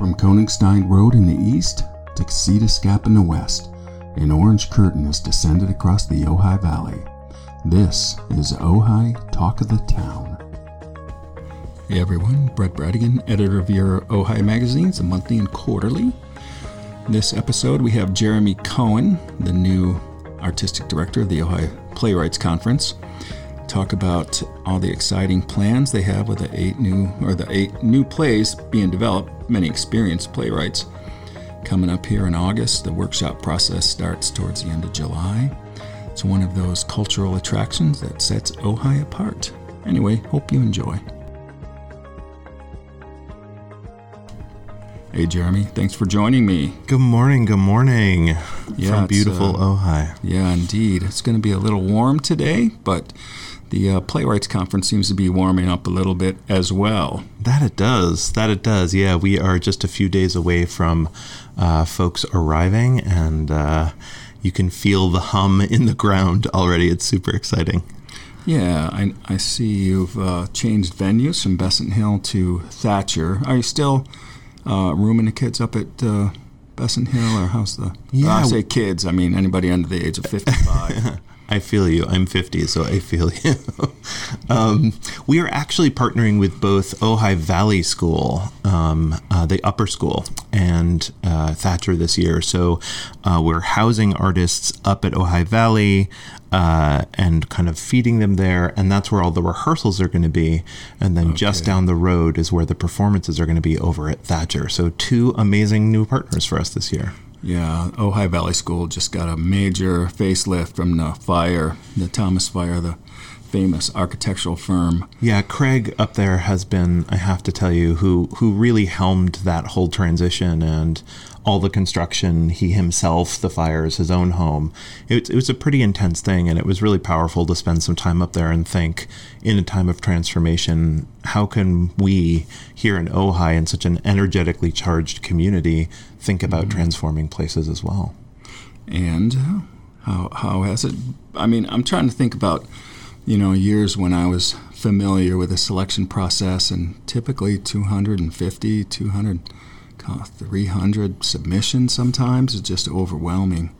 From Koenigstein Road in the east to Casitas Gap in the west, an orange curtain has descended across the Ojai Valley. This is Ojai Talk of the Town. Hey everyone, Brett Bradigan, editor of your Ojai magazines, a monthly and quarterly. This episode we have Jeremy Cohen, the new artistic director of the Ojai Playwrights Conference talk about all the exciting plans they have with the eight new or the eight new plays being developed. Many experienced playwrights coming up here in August. The workshop process starts towards the end of July. It's one of those cultural attractions that sets Ojai apart. Anyway, hope you enjoy. Hey, Jeremy, thanks for joining me. Good morning, good morning yeah, from beautiful uh, Ojai. Yeah, indeed. It's going to be a little warm today, but the uh, Playwrights Conference seems to be warming up a little bit as well. That it does. That it does. Yeah, we are just a few days away from uh, folks arriving, and uh, you can feel the hum in the ground already. It's super exciting. Yeah, I, I see you've uh, changed venues from Besant Hill to Thacher. Are you still uh, rooming the kids up at uh, Besant Hill, or how's the? Yeah, I say kids. I mean anybody under the age of fifty-five. I feel you. I'm 50, so I feel you. um, we are actually partnering with both Ojai Valley School, um, uh, the upper school, and uh, Thacher this year. So uh, we're housing artists up at Ojai Valley uh, and kind of feeding them there. And that's where all the rehearsals are going to be. And then okay. just down the road is where the performances are going to be over at Thacher. So two amazing new partners for us this year. Yeah, Ojai Valley School just got a major facelift from the fire, the Thomas Fire, the famous architectural firm. Yeah, Craig up there has been, I have to tell you, who who really helmed that whole transition and all the construction. He himself, the fires, his own home. It, it was a pretty intense thing, and it was really powerful to spend some time up there and think, in a time of transformation, how can we here in Ojai, in such an energetically charged community, think about mm-hmm. transforming places as well? And how how has it? I mean, I'm trying to think about you know years when I was familiar with the selection process, and typically 250, 200 300 submissions sometimes is just overwhelming.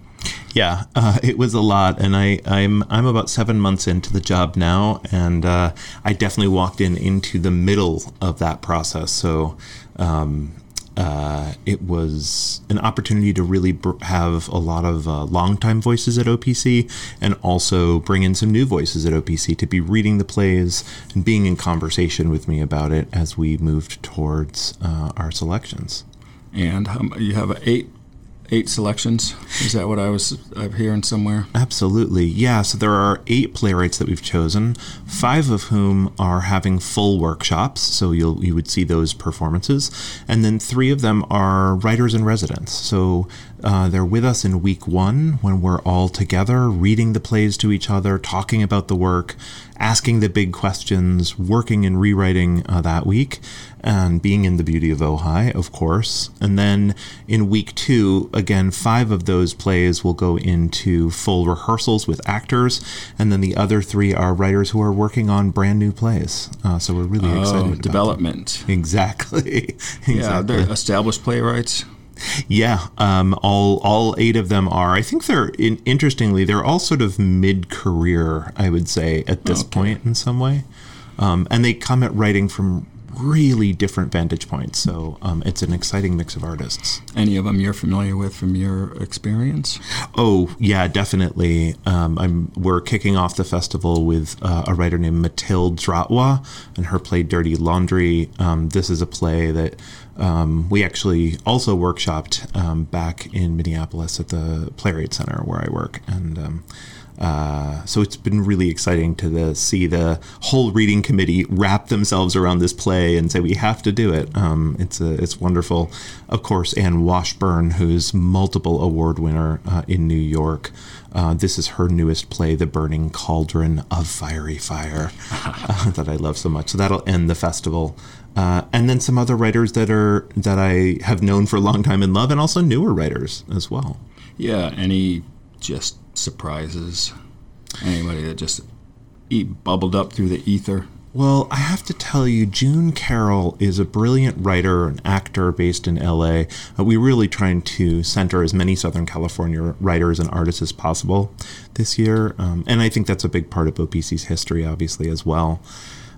Yeah, uh, it was a lot, and I, I'm I'm about seven months into the job now, and uh, I definitely walked in into the middle of that process. So um, uh, it was an opportunity to really br- have a lot of uh, longtime voices at OPC and also bring in some new voices at OPC to be reading the plays and being in conversation with me about it as we moved towards uh, our selections. And um, you have eight eight selections. Is that what I was I'm hearing somewhere? Absolutely, yeah. So there are eight playwrights that we've chosen, five of whom are having full workshops. So you'll you would see those performances, and then three of them are writers in residence. So uh, they're with us in week one when we're all together, reading the plays to each other, talking about the work, asking the big questions, working and rewriting uh, that week, and being in the beauty of Ojai, of course. And then in week two, again, five of those plays will go into full rehearsals with actors, and then the other three are writers who are working on brand new plays. Uh, so we're really oh, excited. Development. Exactly. exactly. Yeah, they're established playwrights. Yeah, um, all all eight of them are. I think they're in, interestingly they're all sort of mid career. I would say at this okay. point in some way, um, and they come at writing from really different vantage points. So um, it's an exciting mix of artists. Any of them you're familiar with from your experience? Oh yeah, definitely. Um, I'm we're kicking off the festival with uh, a writer named Mathilde Dratwa and her play Dirty Laundry. Um, this is a play that um, we actually also workshopped um, back in Minneapolis at the Playwright Center where I work, and um, uh, so it's been really exciting to the, see the whole reading committee wrap themselves around this play and say we have to do it. Um, it's a, it's wonderful. Of course, Anne Washburn, who's multiple award winner uh, in New York. Uh, this is her newest play, The Burning Cauldron of Fiery Fire, uh, that I love so much. So that'll end the festival. Uh, and then some other writers that are that I have known for a long time and love, and also newer writers as well. Yeah, any just surprises? Anybody that just bubbled up through the ether? Well, I have to tell you, June Carryl is a brilliant writer and actor based in LA. Uh, we're really trying to center as many Southern California writers and artists as possible this year. Um, and I think that's a big part of OPC's history, obviously, as well.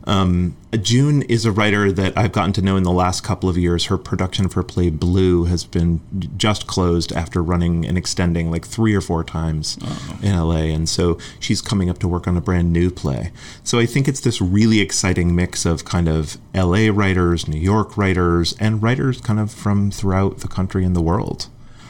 Um, June is a writer that I've gotten to know in the last couple of years. Her production for play Blue has been just closed after running and extending like three or four times Uh-oh. in LA. And so she's coming up to work on a brand new play. So I think it's this really exciting mix of kind of LA writers, New York writers, and writers kind of from throughout the country and the world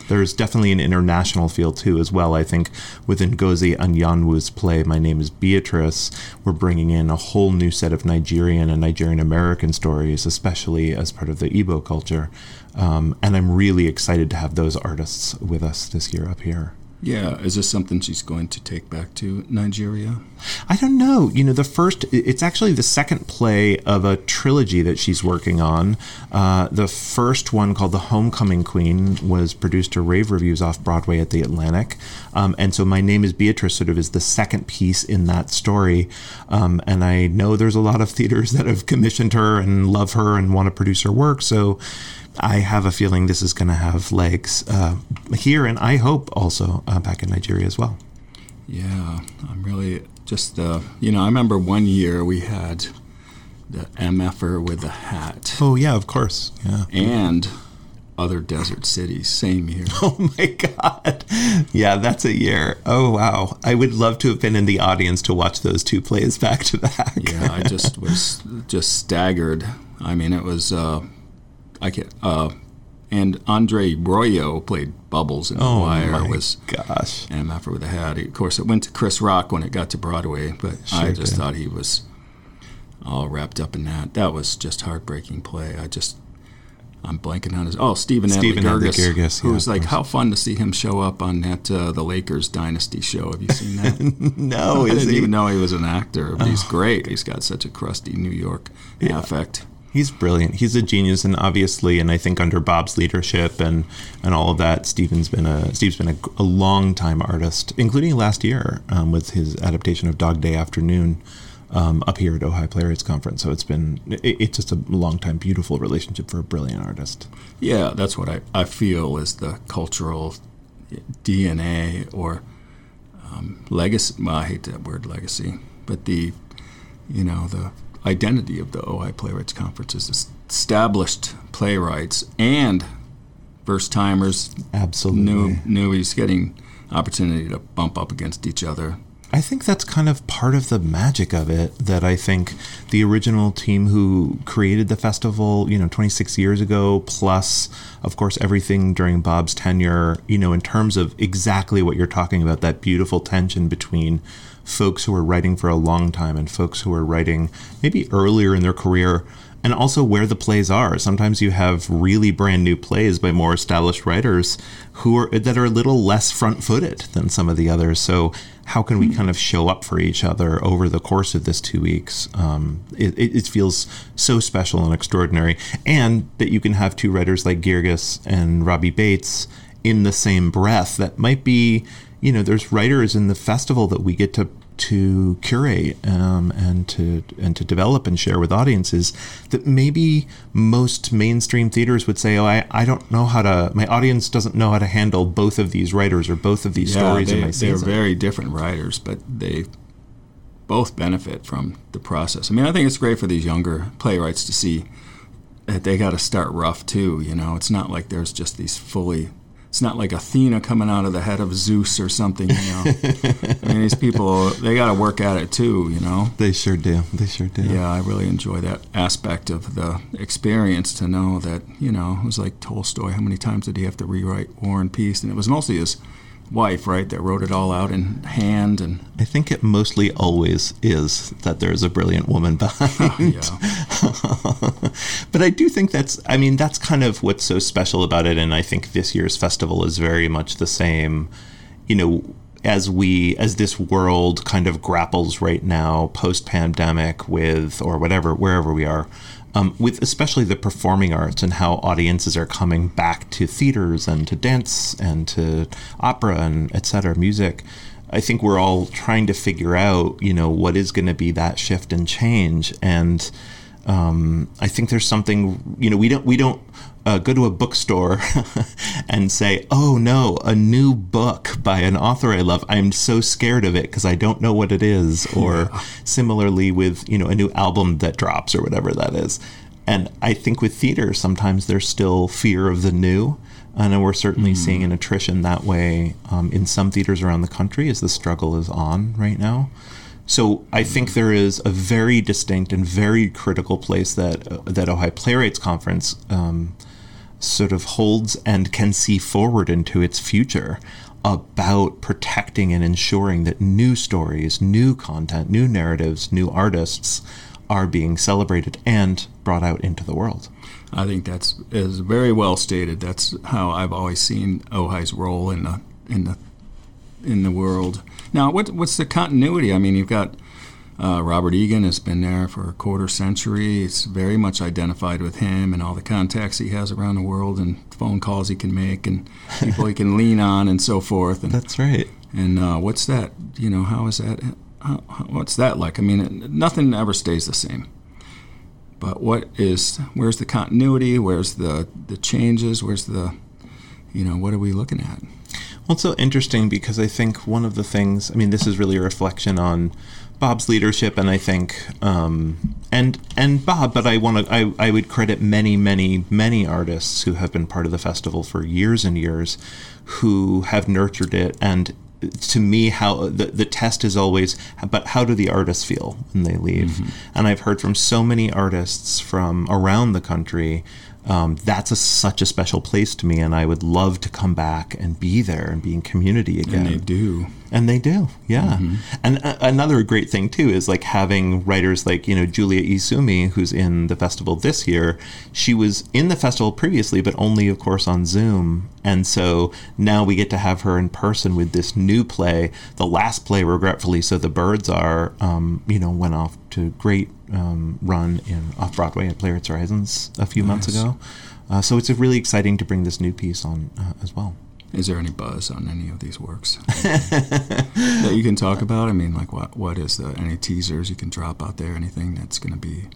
there's definitely an international feel too as well. I think within Ngozi Anyanwu's play, My Name is Beatrice, we're bringing in a whole new set of Nigerian and Nigerian American stories, especially as part of the Igbo culture. Um, and I'm really excited to have those artists with us this year up here. Yeah, is this something she's going to take back to Nigeria? I don't know. You know, the first, it's actually the second play of a trilogy that she's working on. Uh, the first one, called The Homecoming Queen, was produced to rave reviews off Broadway at the Atlantic. Um, and so My Name is Beatrice sort of is the second piece in that story. Um, and I know there's a lot of theaters that have commissioned her and love her and want to produce her work. So, I have a feeling this is going to have legs uh, here, and I hope also uh, back in Nigeria as well. Yeah, I'm really just, uh, you know, I remember one year we had the MFer with the hat. Oh, yeah, of course. Yeah. And other desert cities, same year. Oh my God. Yeah, that's a year. Oh, wow. I would love to have been in the audience to watch those two plays back to back. yeah, I just was just staggered. I mean, it was uh, I can uh, and Andre Royo played Bubbles in The oh Wire. My was gosh, and after with a hat. Of course, it went to Chris Rock when it got to Broadway, but sure I just did. thought he was all wrapped up in that. That was just heartbreaking play. I just I'm blanking on his. Oh, Stephen Stephen Adly who was like, how fun to see him show up on that uh, the Lakers Dynasty show. Have you seen that? no, I didn't he? even know he was an actor. But oh. he's great. He's got such a crusty New York yeah. affect. He's brilliant. He's a genius, and obviously, and I think under Bob's leadership and and all of that, Stephen's been a Steve's been a, a long time artist, including last year um, with his adaptation of Dog Day Afternoon um, up here at Ojai Playwrights Conference. So it's been it, it's just a long time, beautiful relationship for a brilliant artist. Yeah, that's what I, I feel is the cultural DNA or um, legacy. Well, I hate that word legacy, but the you know the identity of the Ojai Playwrights Conference is established playwrights and first timers. Absolutely. New newies getting opportunity to bump up against each other. I think that's kind of part of the magic of it that I think the original team who created the festival, you know, 26 years ago, plus, of course, everything during Bob's tenure, you know, in terms of exactly what you're talking about, that beautiful tension between folks who are writing for a long time and folks who are writing maybe earlier in their career and also where the plays are. Sometimes you have really brand new plays by more established writers who are that are a little less front-footed than some of the others. So how can we hmm. kind of show up for each other over the course of this two weeks? Um, it, it, feels so special and extraordinary, and that you can have two writers like Guirgis and Robbie Baitz in the same breath. That might be you know, there's writers in the festival that we get to to curate um, and to and to develop and share with audiences that maybe most mainstream theaters would say, "Oh, I, I don't know how to. My audience doesn't know how to handle both of these writers or both of these yeah, stories they, in my season." They're very different writers, but they both benefit from the process. I mean, I think it's great for these younger playwrights to see that they got to start rough too. You know, it's not like there's just these fully it's not like Athena coming out of the head of Zeus or something, you know. I mean, these people, they got to work at it too, you know. They sure do. They sure do. Yeah, I really enjoy that aspect of the experience to know that, you know, it was like Tolstoy. How many times did he have to rewrite War and Peace? And it was mostly his wife, right, that wrote it all out in hand. And I think it mostly always is that there's a brilliant woman behind. Yeah, but I do think that's, I mean, that's kind of what's so special about it. And I think this year's festival is very much the same, you know, as we as this world kind of grapples right now post pandemic with or whatever wherever we are um, with especially the performing arts and how audiences are coming back to theaters and to dance and to opera and etc. music. I think we're all trying to figure out, you know, what is going to be that shift and change. And um, I think there's something, you know, we don't we don't uh, go to a bookstore and say, "Oh no, a new book by an author I love. I'm so scared of it because I don't know what it is." Or yeah. similarly with you know a new album that drops or whatever that is. And I think with theater, sometimes there's still fear of the new. And we're certainly mm. seeing an attrition that way um, in some theaters around the country as the struggle is on right now. So I think there is a very distinct and very critical place that uh, that Ojai Playwrights Conference um, sort of holds and can see forward into its future about protecting and ensuring that new stories, new content, new narratives, new artists are being celebrated and brought out into the world. I think that's is very well stated. That's how I've always seen Ojai's role in the in the in the world. Now, what what's the continuity? I mean, you've got uh, Robert Egan has been there for a quarter century. It's very much identified with him and all the contacts he has around the world and phone calls he can make and people he can lean on and so forth. And, That's right. And uh, what's that? You know, how is that? How, what's that like? I mean, nothing ever stays the same. But what is? Where's the continuity? Where's the the changes? Where's the, you know, what are we looking at? Well, it's so interesting because I think one of the things. I mean, this is really a reflection on Bob's leadership, and I think, um, and and Bob, but I want to, I, I would credit many, many, many artists who have been part of the festival for years and years, who have nurtured it. And to me, how the the test is always, but how do the artists feel when they leave? Mm-hmm. And I've heard from so many artists from around the country um, that's a, such a special place to me, and I would love to come back and be there and be in community again. And they do, and they do, yeah. Mm-hmm. And uh, another great thing too is like having writers like you know Julia Izumi, who's in the festival this year. She was in the festival previously, but only, of course, on Zoom. And so now we get to have her in person with this new play. The last play, regretfully, so the birds are, um, you know, went off to great um, run in off Broadway at Playwrights Horizons a few nice. months ago. Uh, so it's really exciting to bring this new piece on uh, as well. Is there any buzz on any of these works that you can talk about? I mean, like what what is the any teasers you can drop out there? Anything that's going to be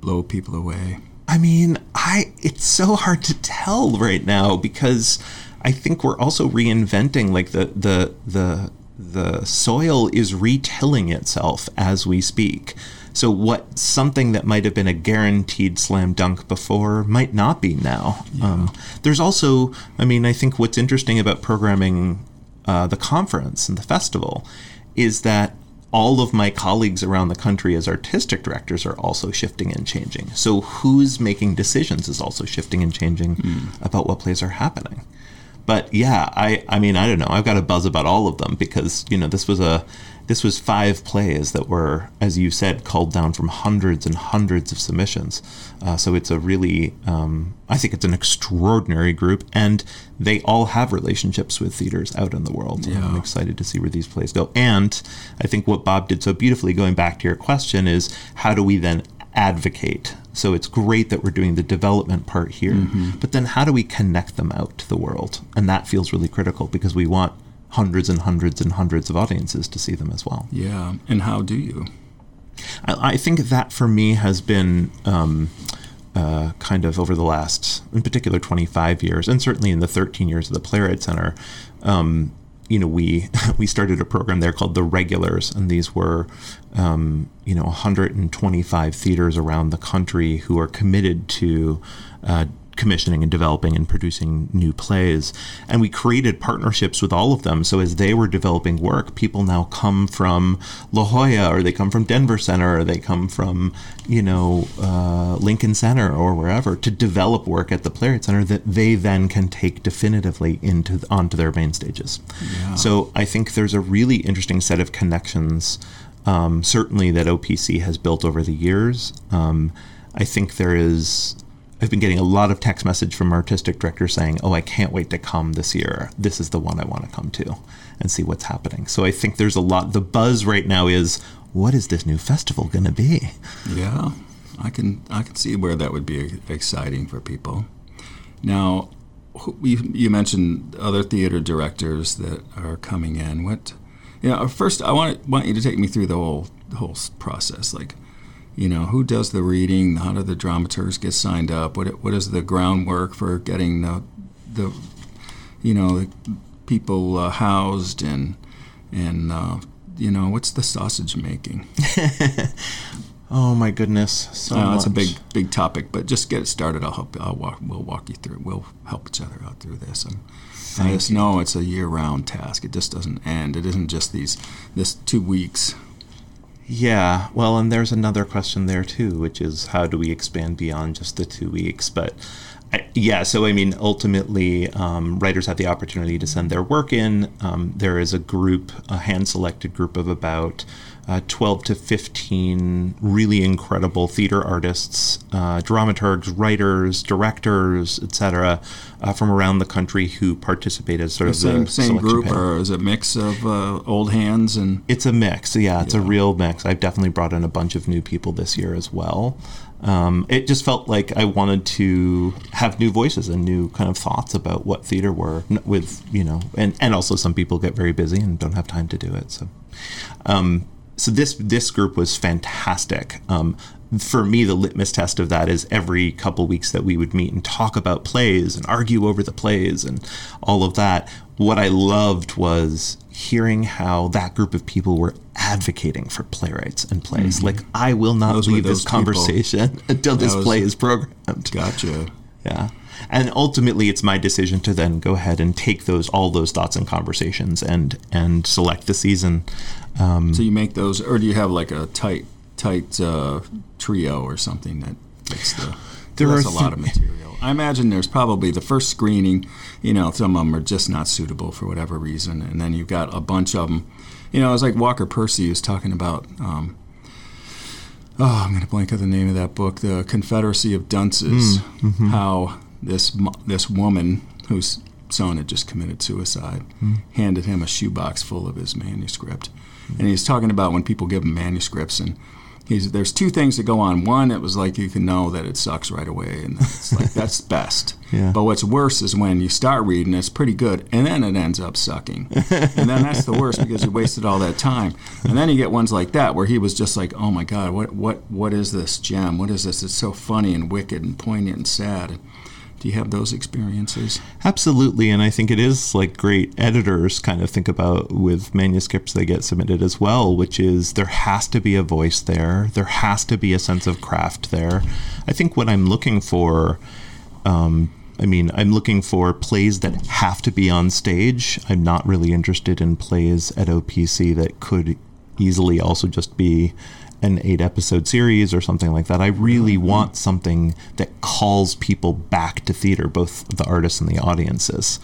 blow people away? I mean, I it's so hard to tell right now because I think we're also reinventing like the the the the soil is retilling itself as we speak. So what something that might have been a guaranteed slam dunk before might not be now. Yeah. Um, there's also, I mean, I think what's interesting about programming uh, the conference and the festival is that all of my colleagues around the country as artistic directors are also shifting and changing. So who's making decisions is also shifting and changing mm. about what plays are happening. But yeah, I I mean I don't know. I've got a buzz about all of them because you know this was a this was five plays that were, as you said, called down from hundreds and hundreds of submissions. Uh, so it's a really, um, I think it's an extraordinary group, and they all have relationships with theaters out in the world. Yeah. I'm excited to see where these plays go. And I think what Bob did so beautifully, going back to your question, is how do we then advocate? So it's great that we're doing the development part here, mm-hmm. but then how do we connect them out to the world? And that feels really critical because we want hundreds and hundreds and hundreds of audiences to see them as well. Yeah, and how do you? I, I think that for me has been um, uh, kind of over the last, in particular, 25 years, and certainly in the 13 years of the Playwright Center. Um, you know, we we started a program there called the Regulars, and these were, um, you know, 125 theaters around the country who are committed to uh, commissioning and developing and producing new plays. And we created partnerships with all of them. So as they were developing work, people now come from La Jolla or they come from Denver Center or they come from, you know, uh, Lincoln Center or wherever to develop work at the Playwright Center that they then can take definitively into onto their main stages. Yeah. So I think there's a really interesting set of connections. Um, certainly that OPC has built over the years. Um, I think there is I've been getting a lot of text message from artistic directors saying, "Oh, I can't wait to come this year. This is the one I want to come to and see what's happening." So I think there's a lot. The buzz right now is, what is this new festival going to be? Yeah, I can I can see where that would be exciting for people. Now, you, mentioned other theater directors that are coming in. What you know, first I want want you to take me through the whole the whole process. Like, you know, who does the reading? How do the dramaturgs get signed up? What what is the groundwork for getting the the you know the people uh, housed and and uh, you know what's the sausage making? Oh my goodness, so Uh, it's a big big topic, but just get it started. I'll help. I'll walk. We'll walk you through. We'll help each other out through this. And I Thank just know it's a year-round task. It just doesn't end. It isn't just these this two weeks. Yeah, well, and there's another question there too, which is how do we expand beyond just the two weeks? But I, yeah, so I mean, ultimately, um, writers have the opportunity to send their work in. Um, there is a group, a hand selected group of about uh, 12 to 15 really incredible theater artists, uh, dramaturgs, writers, directors, etc., uh, from around the country who participate as sort The of same the same group, panel. or is it a mix of uh, old hands and It's a mix. Yeah, it's a real mix. I've definitely brought in a bunch of new people this year as well. Um, it just felt like I wanted to have new voices and new kind of thoughts about what theater were with, you know, and, and also some people get very busy and don't have time to do it. So, um, so this this group was fantastic. Um, for me, the litmus test of that is every couple weeks that we would meet and talk about plays and argue over the plays and all of that. What I loved was hearing how that group of people were advocating for playwrights and plays. Like, I will not Mm-hmm. Those leave this people. conversation until this was- play is programmed. gotcha. Yeah. And ultimately it's my decision to then go ahead and take those all those thoughts and conversations and and select the season. Um, So you make those, or do you have like a tight tight uh, trio or something that gets the? There that's a lot of material. I imagine there's probably the first screening. You know, some of them are just not suitable for whatever reason, and then you've got a bunch of them. You know, it's like Walker Percy was talking about. Um, oh, I'm going to blank out the name of that book, The Confederacy of Dunces. How this this woman whose son had just committed suicide hmm. handed him a shoebox full of his manuscript, hmm. and he's talking about when people give him manuscripts and. He's, there's two things that go on. One, it was like you can know that it sucks right away, and it's like that's best. Yeah. But what's worse is when you start reading, it's pretty good, and then it ends up sucking, and then that's the worst because you wasted all that time. And then you get ones like that where he was just like, "Oh my God, what what what is this gem? What is this? It's so funny and wicked and poignant and sad." Do you have those experiences? Absolutely, and I think it is like great editors kind of think about with manuscripts they get submitted as well, which is there has to be a voice there, there has to be a sense of craft there. I think what I'm looking for, um, I mean, I'm looking for plays that have to be on stage. I'm not really interested in plays at OPC that could easily also just be an eight episode series or something like that. I really mm-hmm. want something that calls people back to theater, both the artists and the audiences.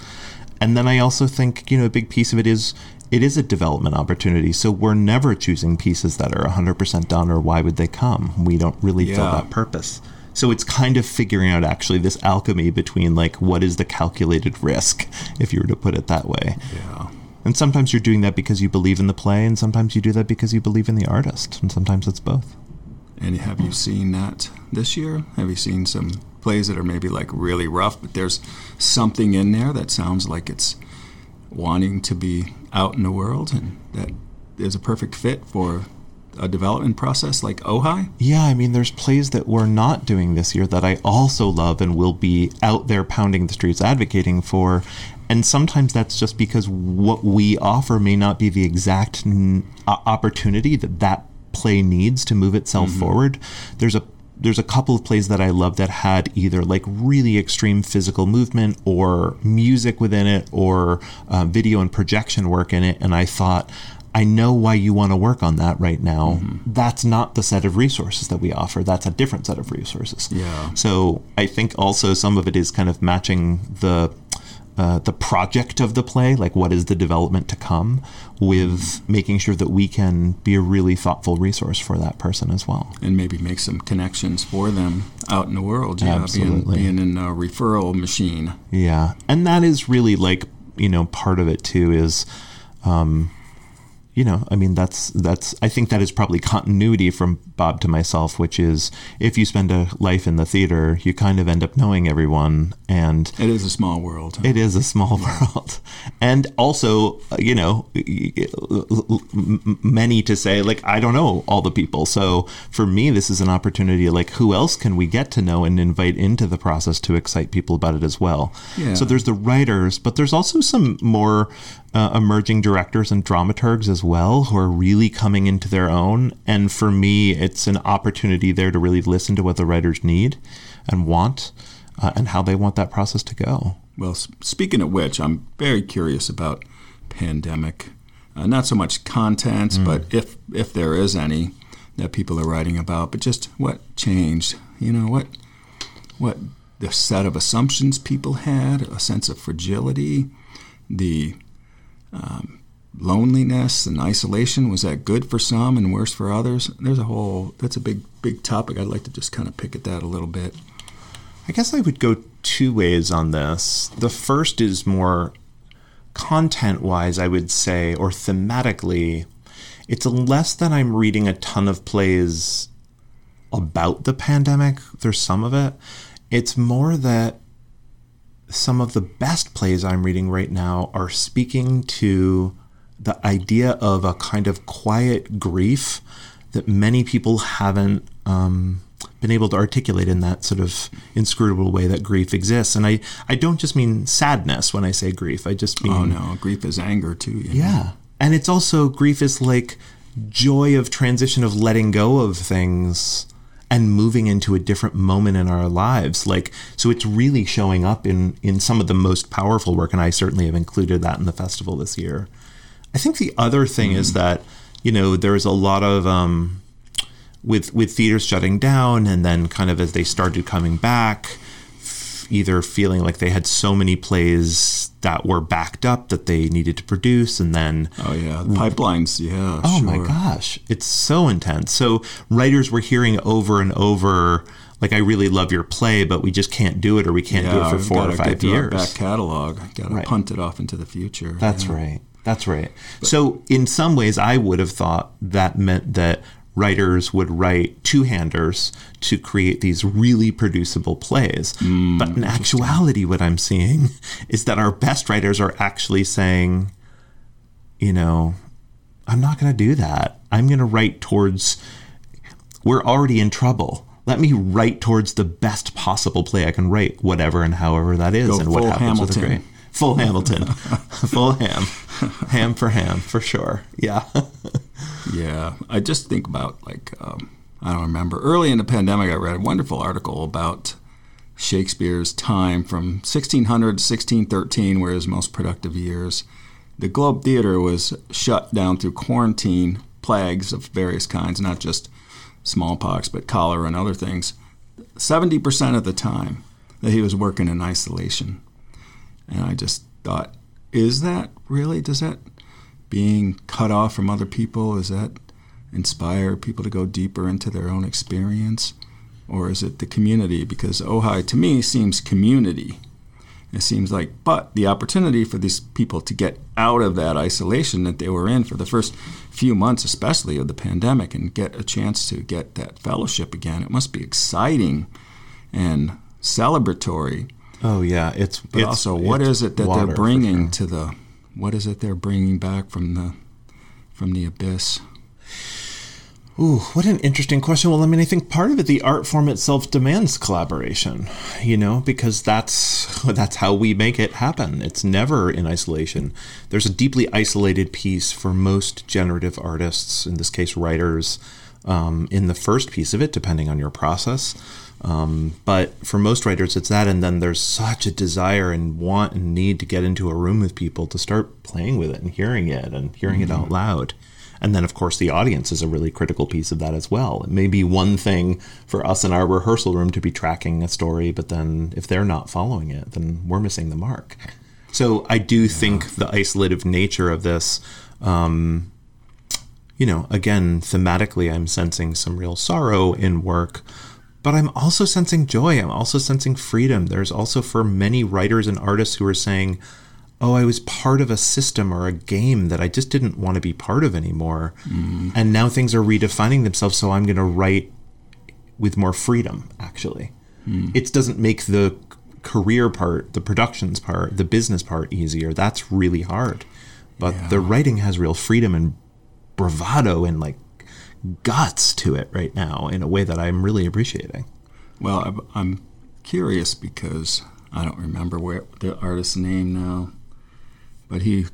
And then I also think, you know, a big piece of it is it is a development opportunity. So we're never choosing pieces that are 100% done or why would they come? We don't really fill that purpose. So it's kind of figuring out actually this alchemy between like what is the calculated risk, if you were to put it that way. Yeah. And sometimes you're doing that because you believe in the play, and sometimes you do that because you believe in the artist, and sometimes it's both. And have you seen that this year? Have you seen some plays that are maybe like really rough, but there's something in there that sounds like it's wanting to be out in the world and that is a perfect fit for a development process like Ojai? Yeah, I mean, there's plays that we're not doing this year that I also love and will be out there pounding the streets advocating for. And sometimes that's just because what we offer may not be the exact n- opportunity that that play needs to move itself forward. There's a there's a couple of plays that I love that had either like really extreme physical movement or music within it or uh, video and projection work in it, and I thought. I know why you want to work on that right now. That's not the set of resources that we offer. That's a different set of resources. Yeah. So I think also some of it is kind of matching the uh, the project of the play, like what is the development to come, with making sure that we can be a really thoughtful resource for that person as well. And maybe make some connections for them out in the world. Yeah, Absolutely. Being, being in a referral machine. Yeah, and that is really like you know part of it too is, um, you know, I mean, that's that's. I think that is probably continuity from Bob to myself, which is if you spend a life in the theater, you kind of end up knowing everyone, and it is a small world. It is a small world, and also, you know, many to say like I don't know all the people. So for me, this is an opportunity. Like, who else can we get to know and invite into the process to excite people about it as well? Yeah. So there's the writers, but there's also some more uh, emerging directors and dramaturgs as well who are really coming into their own. And for me, it's an opportunity there to really listen to what the writers need and want uh, and how they want that process to go. Well, speaking of which, I'm very curious about pandemic. Uh, not so much content, mm. but if if there is any that people are writing about, but just what changed. You know what what the set of assumptions people had, a sense of fragility, the um, loneliness and isolation was that good for some and worse for others? There's a whole that's a big big topic. I'd like to just kind of pick at that a little bit. I guess i would go two ways on this. The first is more content wise i would say or thematically it's less that i'm reading a ton of plays about the pandemic there's some of it. It's more that some of the best plays I'm reading right now are speaking to the idea of a kind of quiet grief that many people haven't um, been able to articulate in that sort of inscrutable way that grief exists. And I, I don't just mean sadness when I say grief. I just mean oh no, grief is anger too. yeah, know? and it's also grief is like joy of transition of letting go of things and moving into a different moment in our lives like so it's really showing up in in some of the most powerful work and i certainly have included that in the festival this year i think the other thing mm. is that you know there's a lot of um, with with theaters shutting down and then kind of as they started coming back either feeling like they had so many plays that were backed up that they needed to produce and then oh yeah pipelines yeah oh sure. my gosh it's so intense so writers were hearing over and over like I really love your play, but we just can't do it, or we can't yeah, do it for 4 or five years. back catalog, got to right. punt it off into the future. That's yeah. right. That's right. But, so in some ways, I would have thought that meant that writers would write two-handers to create these really producible plays. Mm, but in actuality, what I'm seeing is that our best writers are actually saying, you know, I'm not going to do that. I'm going to write towards, we're already in trouble. Let me write towards the best possible play I can write, whatever and however that is, Go and what happens Hamilton. with the great. Full Hamilton, full ham, ham for ham for sure. Yeah. yeah, I just think about like um, I don't remember early in the pandemic. I read a wonderful article about Shakespeare's time from 1600 to 1613, were his most productive years. The Globe Theater was shut down through quarantine, plagues of various kinds, not just smallpox, but cholera and other things. 70% of the time that he was working in isolation. And I just thought, is that really? Does that being cut off from other people, is that inspire people to go deeper into their own experience? Or is it the community? Because Ojai to me seems community. It seems like, but the opportunity for these people to get out of that isolation that they were in for the first few months, especially of the pandemic, and get a chance to get that fellowship again, it must be exciting and celebratory Oh yeah, it's but it's, also what it's is it that they're bringing sure. to the what is it they're bringing back from the from the abyss? Ooh, what an interesting question. Well, I mean, I think part of it, the art form itself demands collaboration, you know, because that's that's how we make it happen. It's never in isolation. There's a deeply isolated piece for most generative artists, in this case, writers, um, in the first piece of it, depending on your process. Um, but for most writers, it's that, and then there's such a desire and want and need to get into a room with people to start playing with it and hearing it and hearing mm-hmm. it out mm-hmm. loud. And then, of course, the audience is a really critical piece of that as well. It may be one thing for us in our rehearsal room to be tracking a story, but then if they're not following it, then we're missing the mark. So I do yeah. think the isolative nature of this, um, you know, again, thematically, I'm sensing some real sorrow in work but I'm also sensing joy. I'm also sensing freedom. There's also for many writers and artists who are saying, oh, I was part of a system or a game that I just didn't want to be part of anymore. Mm-hmm. And now things are redefining themselves, so I'm going to write with more freedom, actually. Hmm. It doesn't make the career part, the productions part, the business part easier. That's really hard. But the writing has real freedom and bravado and like guts to it right now in a way that I'm really appreciating. Well, I'm- curious because I don't remember where the artist's name now, but he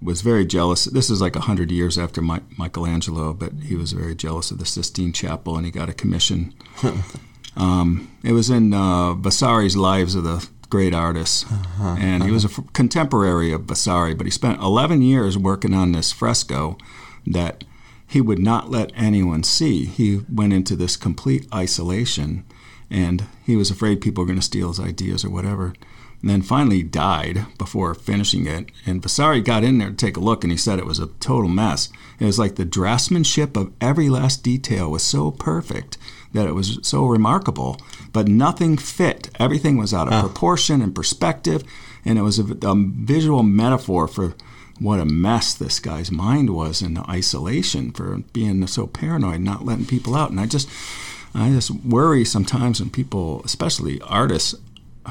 was very jealous. This is like a hundred years after Mi- Michelangelo, but he was very jealous of the Sistine Chapel, and he got a commission. um, it was in uh, Vasari's Lives of the Great Artists, and he was a f- contemporary of Vasari, but he spent 11 years working on this fresco that he would not let anyone see. He went into this complete isolation, and he was afraid people were going to steal his ideas or whatever. And then finally died before finishing it. And Vasari got in there to take a look, and he said it was a total mess. It was like the draftsmanship of every last detail was so perfect that it was so remarkable, but nothing fit. Everything was out of proportion and perspective, and it was a, a visual metaphor for what a mess this guy's mind was in isolation for being so paranoid, not letting people out. And I just, I just worry sometimes when people, especially artists,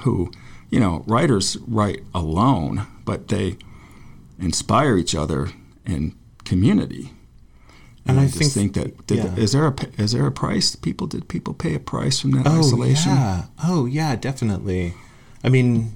who, you know, writers write alone, but they inspire each other in community. And I just think- think that did, yeah. is there a is there a price? People did people pay a price from that Oh isolation? yeah. Oh yeah, definitely. I mean,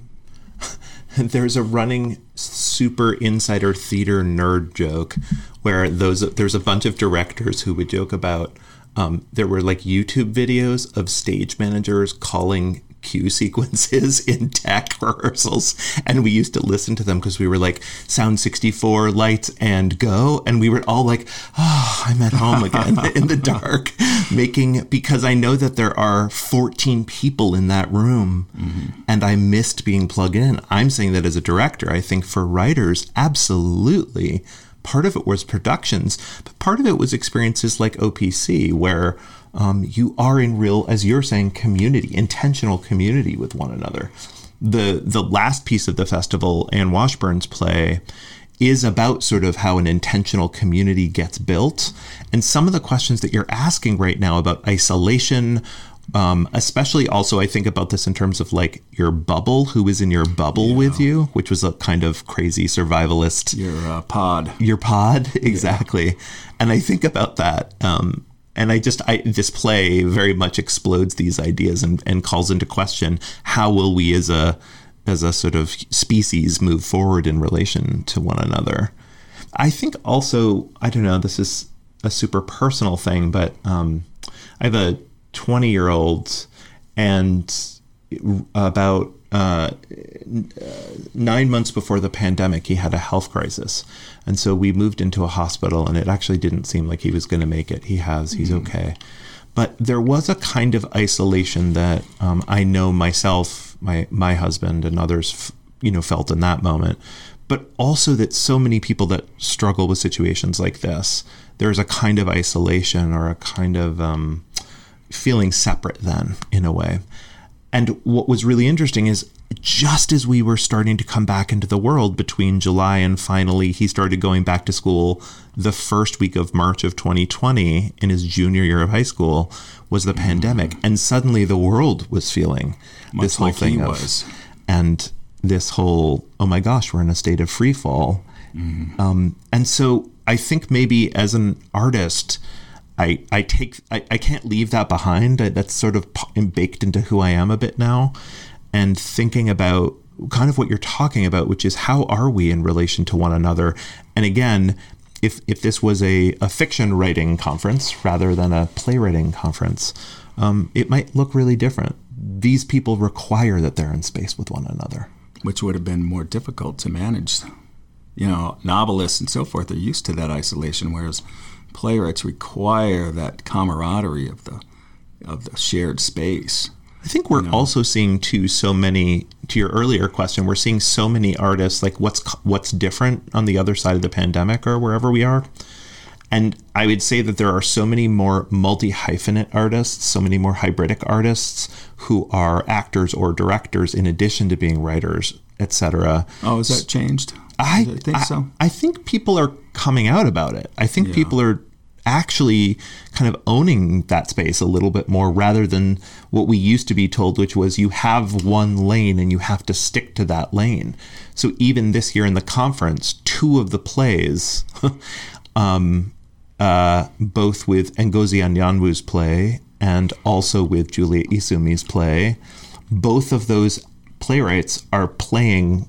there's a running super insider theater nerd joke where those there's a bunch of directors who would joke about um, there were like YouTube videos of stage managers calling cue sequences in tech rehearsals and we used to listen to them because we were like sound 64 lights and go and we were all like oh i'm at home again in the dark making because i know that there are 14 people in that room mm-hmm. and i missed being plugged in. I'm saying that as a director i think for writers absolutely part of it was productions but part of it was experiences like opc where um, you are in real, as you're saying, community, intentional community with one another. The the last piece of the festival, Anne Washburn's play, is about sort of how an intentional community gets built, and some of the questions that you're asking right now about isolation. Um, especially also, I think about this in terms of like your bubble, who is in your bubble with you, which was a kind of crazy survivalist Your uh, pod. your pod exactly and i think about that um, and i just i this play very much explodes these ideas and, and calls into question how will we as a as a sort of species move forward in relation to one another i think also i don't know this is a super personal thing but um, i have a 20 year old and about uh, nine months before the pandemic, he had a health crisis. And so we moved into a hospital, and it actually didn't seem like he was going to make it. He has, he's okay. But there was a kind of isolation that um, I know myself, my, my husband, and others, you know, felt in that moment. But also that so many people that struggle with situations like this, there's a kind of isolation or a kind of um, feeling separate then, in a way. And what was really interesting is just as we were starting to come back into the world between July and finally he started going back to school the first week of March of 2020 in his junior year of high school was the pandemic. And suddenly the world was feeling this whole like thing of was. and this whole oh my gosh we're in a state of free fall. Um, and so I think maybe as an artist I, I take I, I can't leave that behind. I, that's sort of baked into who I am a bit now, and thinking about kind of what you're talking about, which is how are we in relation to one another? And again, if if this was a, a fiction writing conference rather than a playwriting conference, um, it might look really different. These people require that they're in space with one another. which would have been more difficult to manage. You know, novelists and so forth are used to that isolation, whereas playwrights require that camaraderie of the of the shared space. I think we're also seeing too so many. To your earlier question, we're seeing so many artists like what's what's different on the other side of the pandemic or wherever we are, And I would say that there are so many more multi hyphenate artists, so many more hybridic artists who are actors or directors in addition to being writers, etc. Oh, has that changed? I, think I, so. I think people are coming out about it. I think people are actually kind of owning that space a little bit more rather than what we used to be told, which was you have one lane and you have to stick to that lane. So even this year in the conference, two of the plays, um, uh, both with Ngozi Anyanwu's play and also with Julia Izumi's play, both of those playwrights are playing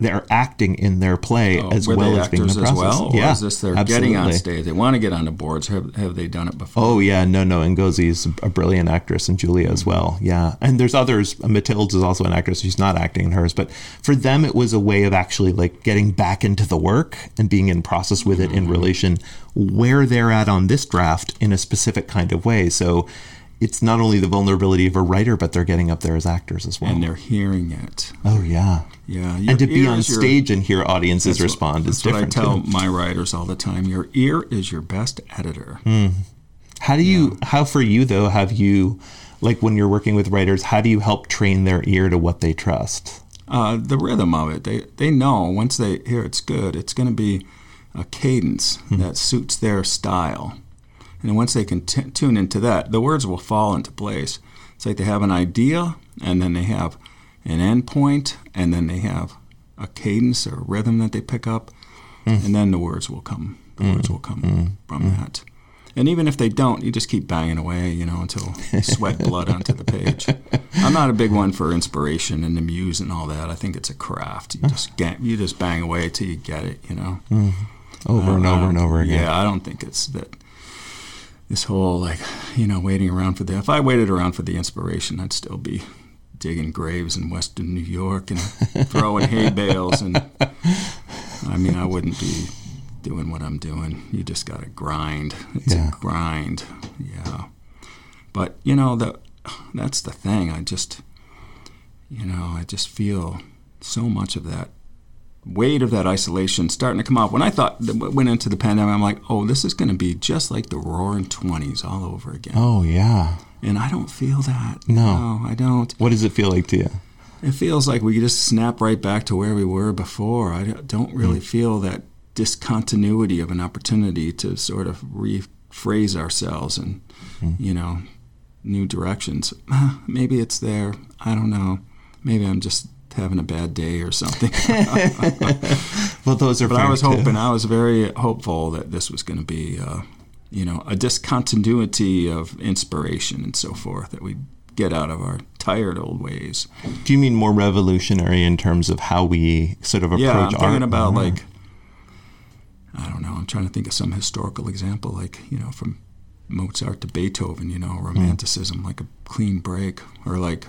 they're acting in their play oh, as Oh, Were well as being the actors process. as well? Or yeah, is this they're absolutely. getting on stage? They want to get on the boards. Have, have they done it before? Oh yeah, no, no. Ngozi is a brilliant actress, and Julia as well. Yeah, and there's others. Matilda is also an actress. She's not acting in hers, but for them, it was a way of actually like getting back into the work and being in process with it in mm-hmm. relation where they're at on this draft in a specific kind of way. So it's not only the vulnerability of a writer, but they're getting up there as actors as well. And they're hearing it. oh yeah, Yeah. and to be on is your- stage and hear audiences what- respond is that's what different. I tell too. my writers all the time. Your ear is your best editor. Hmm. How do you, how for you though, have you, like when you're working with writers, how do you help train their ear to what they trust? Uh, the rhythm of it. They they know once they hear it's good, it's going to be a cadence Hmm. that suits their style. And once they can t- tune into that, the words will fall into place. It's like they have an idea, and then they have an endpoint, point, and then they have a cadence or a rhythm that they pick up, mm. and then the words will come. The words mm. will come mm. from that. And even if they don't, you just keep banging away, you know, until you sweat blood onto the page. I'm not a big one for inspiration and the muse and all that. I think it's a craft. You just get, you just bang away till you get it, you know. Over and uh, over and uh, over again. Yeah, I don't think it's that. This whole like, you know, waiting around for the. If I waited around for the inspiration, I'd still be digging graves in Western New York and throwing hay bales, and I mean, I wouldn't be doing what I'm doing. You just got to grind. It's Yeah. a grind. Yeah. But you know that that's the thing. I just, you know, I just feel so much of that weight of that isolation starting to come off. When I thought that went into the pandemic, I'm like, oh, this is going to be just like the Roaring Twenties all over again. Oh yeah. And I don't feel that. No. I don't. What does it feel like to you? It feels like we just snap right back to where we were before. I don't really mm. feel that discontinuity of an opportunity to sort of rephrase ourselves and, mm. you know, new directions. Maybe it's there. I don't know. Maybe I'm just having a bad day or something. Well, those are. But I was too. hoping, I was very hopeful that this was going to be, uh, you know, a discontinuity of inspiration and so forth that we get out of our tired old ways. Do you mean more revolutionary in terms of how we sort of approach yeah, I'm art? thinking about Mhm. like, I don't know. I'm trying to think of some historical example, like you know, from Mozart to Beethoven. You know, romanticism, like a clean break, or like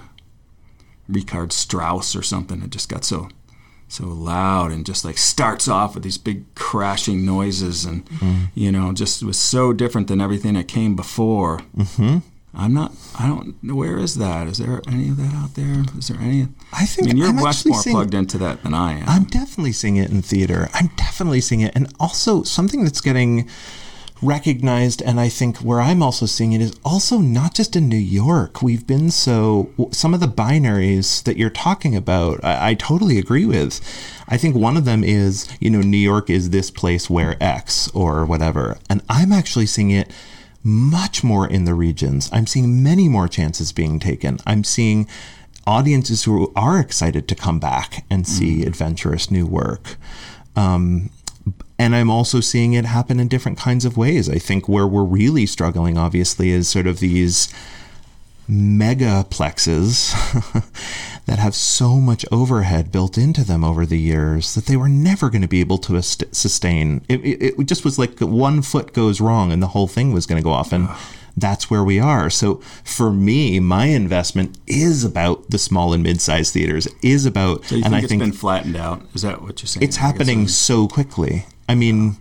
Richard Strauss or something It just got so so loud and just like starts off with these big crashing noises and you know just was so different than everything that came before. Mm-hmm. I'm not. I don't. know Where is that? Is there any of that out there? Is there any? I think I mean, you're I'm much more seeing- plugged into that than I am. I'm definitely seeing it in theater. I'm definitely seeing it. And also something that's getting recognized, and I think where I'm also seeing it is also not just in New York. We've been so, some of the binaries that you're talking about, I, I totally agree with. I think one of them is, you know, New York is this place where X or whatever. And I'm actually seeing it much more in the regions. I'm seeing many more chances being taken. I'm seeing audiences who are excited to come back and see adventurous new work. Um, and I'm also seeing it happen in different kinds of ways. I think where we're really struggling, obviously, is sort of these megaplexes that have so much overhead built into them over the years that they were never going to be able to sustain. It, it, it just was like one foot goes wrong and the whole thing was going to go off. And that's where we are. So for me, my investment is about the small and mid-sized theaters, is about, So you and think I it's think been flattened out? Is that what you're saying? it's happening so quickly. I mean,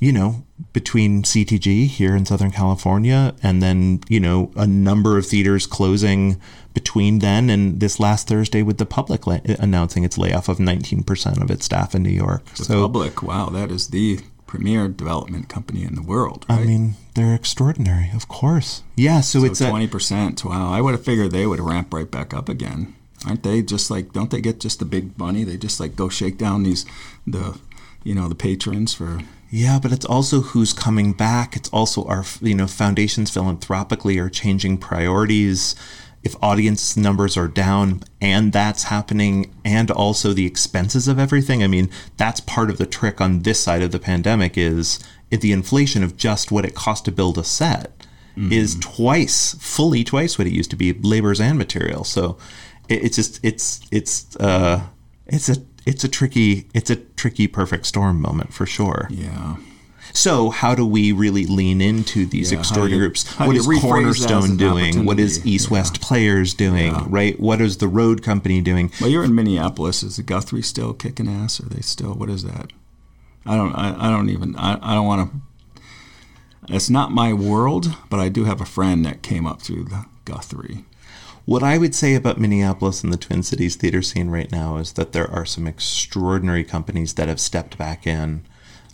you know, between CTG here in Southern California and then, you know, a number of theaters closing between then and this last Thursday with the public la- announcing its layoff of 19% of its staff in New York. The so public. Wow, that is the premier development company in the world. Right? I mean, they're extraordinary, of course. Yeah, so, it's twenty percent. Wow, I would have figured they would ramp right back up again. Aren't they just like? Don't they get just the big money? They just like go shake down these the, you know, the patrons for. Yeah, but it's also who's coming back. It's also our, you know, foundations philanthropically are changing priorities. If audience numbers are down and that's happening, and also the expenses of everything, I mean, that's part of the trick on this side of the pandemic is the inflation of just what it costs to build a set mm-hmm. is twice, fully twice what it used to be, labors and materials. So it, it's just, it's, it's, uh, it's a it's a tricky it's a tricky perfect storm moment for sure. Yeah. So how do we really lean into these yeah, extraordinary you, groups? What is Cornerstone doing? What is East yeah. West Players doing? Yeah. Right? What is the Road Company doing? Well, you're in Minneapolis. Is the Guthrie still kicking ass? Are they still? What is that? I don't. I, I don't even. I, I don't want to. It's not my world, but I do have a friend that came up through the Guthrie. What I would say about Minneapolis and the Twin Cities theater scene right now is that there are some extraordinary companies that have stepped back in.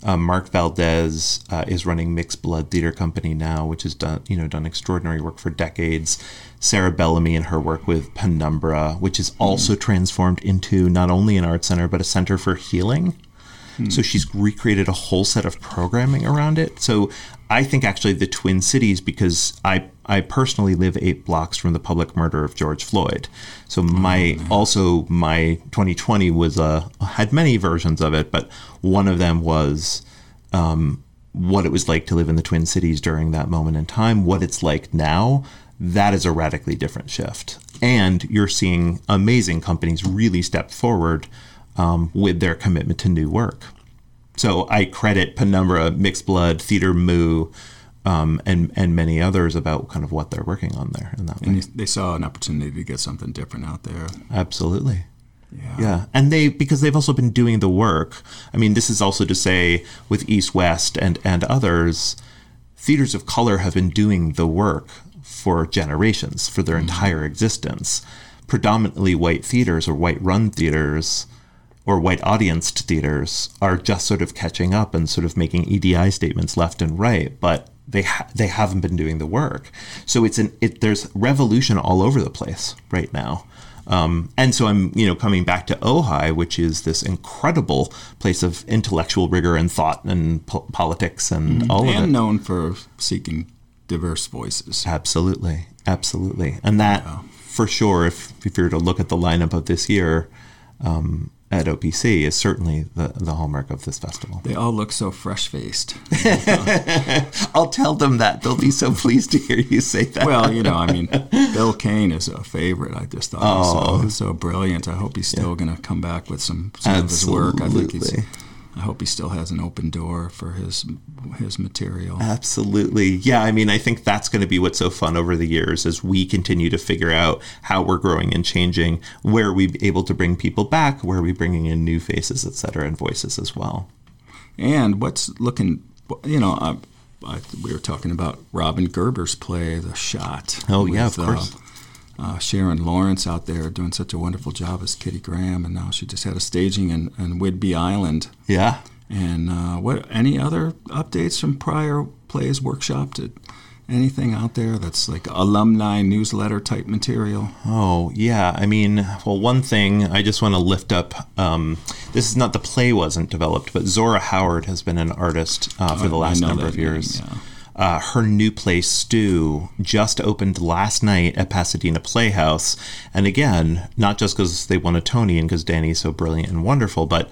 Um, Mark Valdez uh, is running Mixed Blood Theater Company now, which has done you know done extraordinary work for decades. Sarah Bellamy and her work with Penumbra, which is also mm. transformed into not only an art center but a center for healing. Hmm. So she's recreated a whole set of programming around it. So I think actually the Twin Cities, because I I personally live eight blocks from the public murder of George Floyd. So my oh, also my 2020 was a uh, had many versions of it, but one of them was um, what it was like to live in the Twin Cities during that moment in time. What it's like now. That is a radically different shift, and you're seeing amazing companies really step forward um, with their commitment to new work. So I credit Penumbra, Mixed Blood, Theater Mu, um, and and many others about kind of what they're working on there in that way. And they saw an opportunity to get something different out there. Absolutely. Yeah. yeah. And they because they've also been doing the work. I mean, this is also to say with East West and and others, theaters of color have been doing the work for generations, for their mm-hmm. entire existence. Predominantly white theaters or white run theaters or white audienced theaters are just sort of catching up and sort of making EDI statements left and right, but they ha- they haven't been doing the work. So it's an it there's revolution all over the place right now. Um, and so I'm, you know, coming back to Ojai, which is this incredible place of intellectual rigor and thought and po- politics and mm-hmm. all and of it. And known for seeking diverse voices. Absolutely, absolutely, and that yeah. for sure. If if you were to look at the lineup of this year, um, at OPC is certainly the, the hallmark of this festival. They all look so fresh faced. I'll tell them that. They'll be so pleased to hear you say that. Well, you know, I mean, Bill Cain is a favorite. I just thought oh. so, so brilliant. I hope he's still yeah. going to come back with some, some of his work. I think he's I hope he still has an open door for his his material. Absolutely. Yeah, I mean, I think that's going to be what's so fun over the years as we continue to figure out how we're growing and changing, where are we able to bring people back, where are we bringing in new faces, et cetera, and voices as well. And what's looking, you know, I, I, we were talking about Robin Gerber's play, The Shot. Oh, yeah, of course. Uh, uh, Sharon Lawrence out there doing such a wonderful job as Kitty Graham, and now she just had a staging in, in Whidbey Island. Yeah. And uh, what? Any other updates from prior plays workshop? Did anything out there that's like alumni newsletter type material? Oh yeah, I mean, well, one thing I just want to lift up. Um, this is not the play wasn't developed, but Zora Howard has been an artist uh, for the last number of years. Name, yeah. Uh, her new play, Stew, just opened last night at Pasadena Playhouse. And again, not just because they won a Tony and because Danny's so brilliant and wonderful, but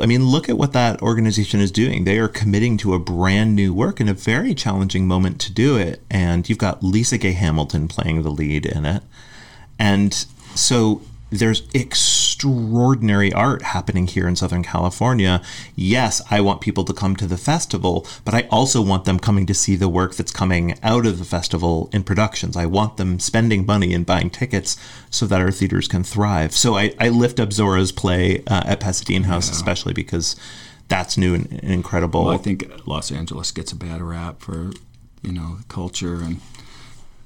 I mean, look at what that organization is doing. They are committing to a brand new work in a very challenging moment to do it. And you've got Lisa Gay Hamilton playing the lead in it. And so there's extraordinary art happening here in Southern California. Yes, I want people to come to the festival, but I also want them coming to see the work that's coming out of the festival in productions. I want them spending money and buying tickets so that our theaters can thrive. So I, I lift up Zora's play uh, at Pasadena House, yeah. especially because that's new and, and incredible. Well, I think Los Angeles gets a bad rap for, you know, culture and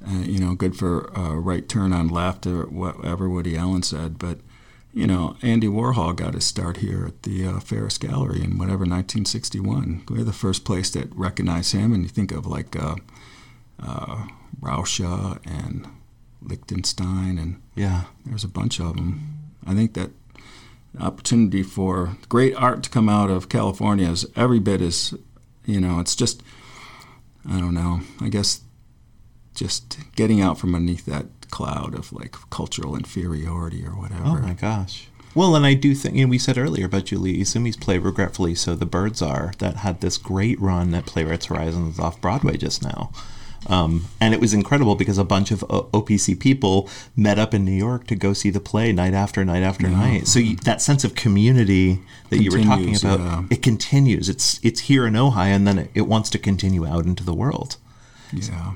uh, you know, good for uh, right turn on left or whatever Woody Allen said. But you know, Andy Warhol got his start here at the uh, Ferus Gallery in whatever 1961. We're the first place that recognized him, and you think of like uh, uh, and Lichtenstein, and Yeah. there's a bunch of them. I think that opportunity for great art to come out of California is every bit as, you know, it's just, I don't know, I guess just getting out from underneath that cloud of like cultural inferiority or whatever. Oh my gosh. Well, and I do think, you know, we said earlier about Julia Izumi's play, Regretfully So The Birds Are, that had this great run at Playwrights Horizons off Broadway just now. Um, and it was incredible because a bunch of O- OPC people met up in New York to go see the play night after night after night. So you, that sense of community that you were talking about, yeah. it continues. It's it's here in Ojai, and then it, it wants to continue out into the world. Yeah.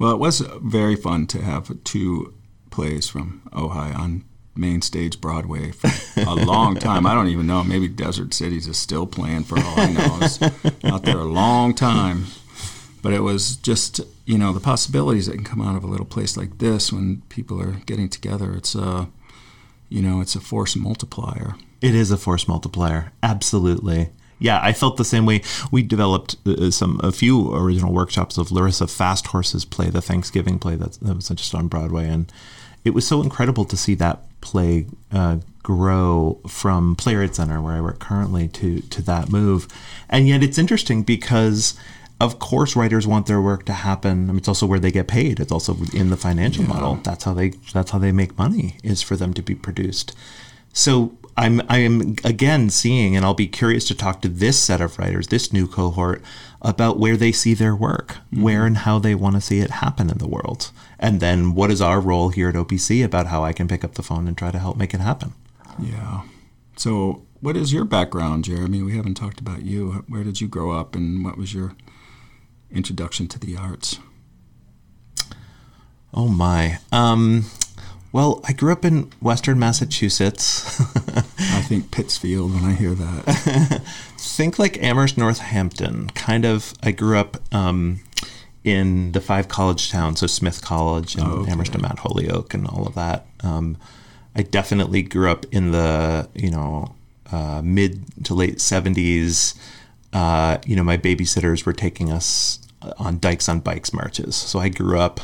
Well, it was very fun to have two plays from Ojai on main stage Broadway for a long time. I don't even know. Maybe Desert Cities is still playing for all I know. It's out there a long time. But it was just, you know, the possibilities that can come out of a little place like this when people are getting together. It's a, you know, it's a force multiplier. It is a force multiplier. Absolutely. Yeah, I felt the same way. We developed uh, some a few original workshops of Larissa Fast Horse's play, the Thanksgiving play that, that was just on Broadway, and it was so incredible to see that play uh, grow from Playwright Center, where I work currently, to to that move. And yet, it's interesting because. Of course, writers want their work to happen. I mean, it's also where they get paid. It's also in the financial model. That's how they. That's how they make money. Is for them to be produced. So I'm I am again seeing, and I'll be curious to talk to this set of writers, this new cohort, about where they see their work, where and how they want to see it happen in the world, and then what is our role here at OPC about how I can pick up the phone and try to help make it happen. Yeah. So, what is your background, Jeremy? We haven't talked about you. Where did you grow up, and what was your introduction to the arts? Oh my. Um, well, I grew up in Western Massachusetts. I think Pittsfield when I hear that. think like Amherst, Northampton. Kind of. I grew up um, in the five college towns, so Smith College and Oh, okay. Amherst and Mount Holyoke and all of that. Um, I definitely grew up in the you know uh, mid to late seventies. Uh, you know, my babysitters were taking us on Dykes on Bikes marches, so I grew up.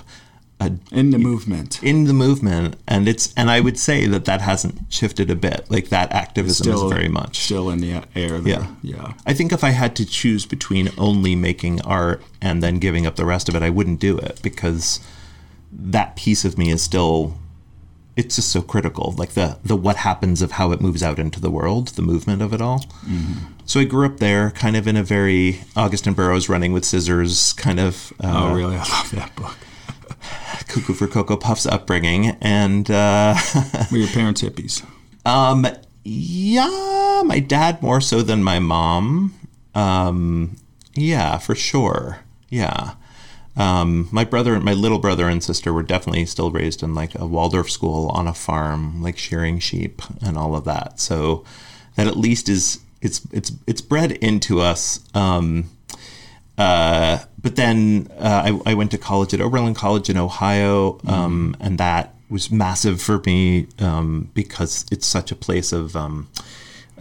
A, In the movement. in the movement and it's and i would say that that hasn't shifted a bit like that activism is very much Still in the air there. Yeah. Yeah. I think if I had to choose between only making art and then giving up the rest of it, I wouldn't do it because that piece of me is still it's just so critical. Like the the what happens of how it moves out into the world, the movement of it all. So I grew up there, kind of in a very Augusten Burroughs running with scissors kind of uh, Oh, really? I love that book. Cuckoo for cocoa puffs upbringing, and uh, Were your parents hippies? Um, yeah, my dad more so than my mom. Um, yeah, for sure. Yeah. Um, my brother, my little brother and sister were definitely still raised in like a Waldorf school on a farm, like shearing sheep and all of that. So that at least is it's it's it's bred into us. Um, uh, but then uh, I, I went to college at Oberlin College in Ohio, um, and that was massive for me um, because it's such a place of um,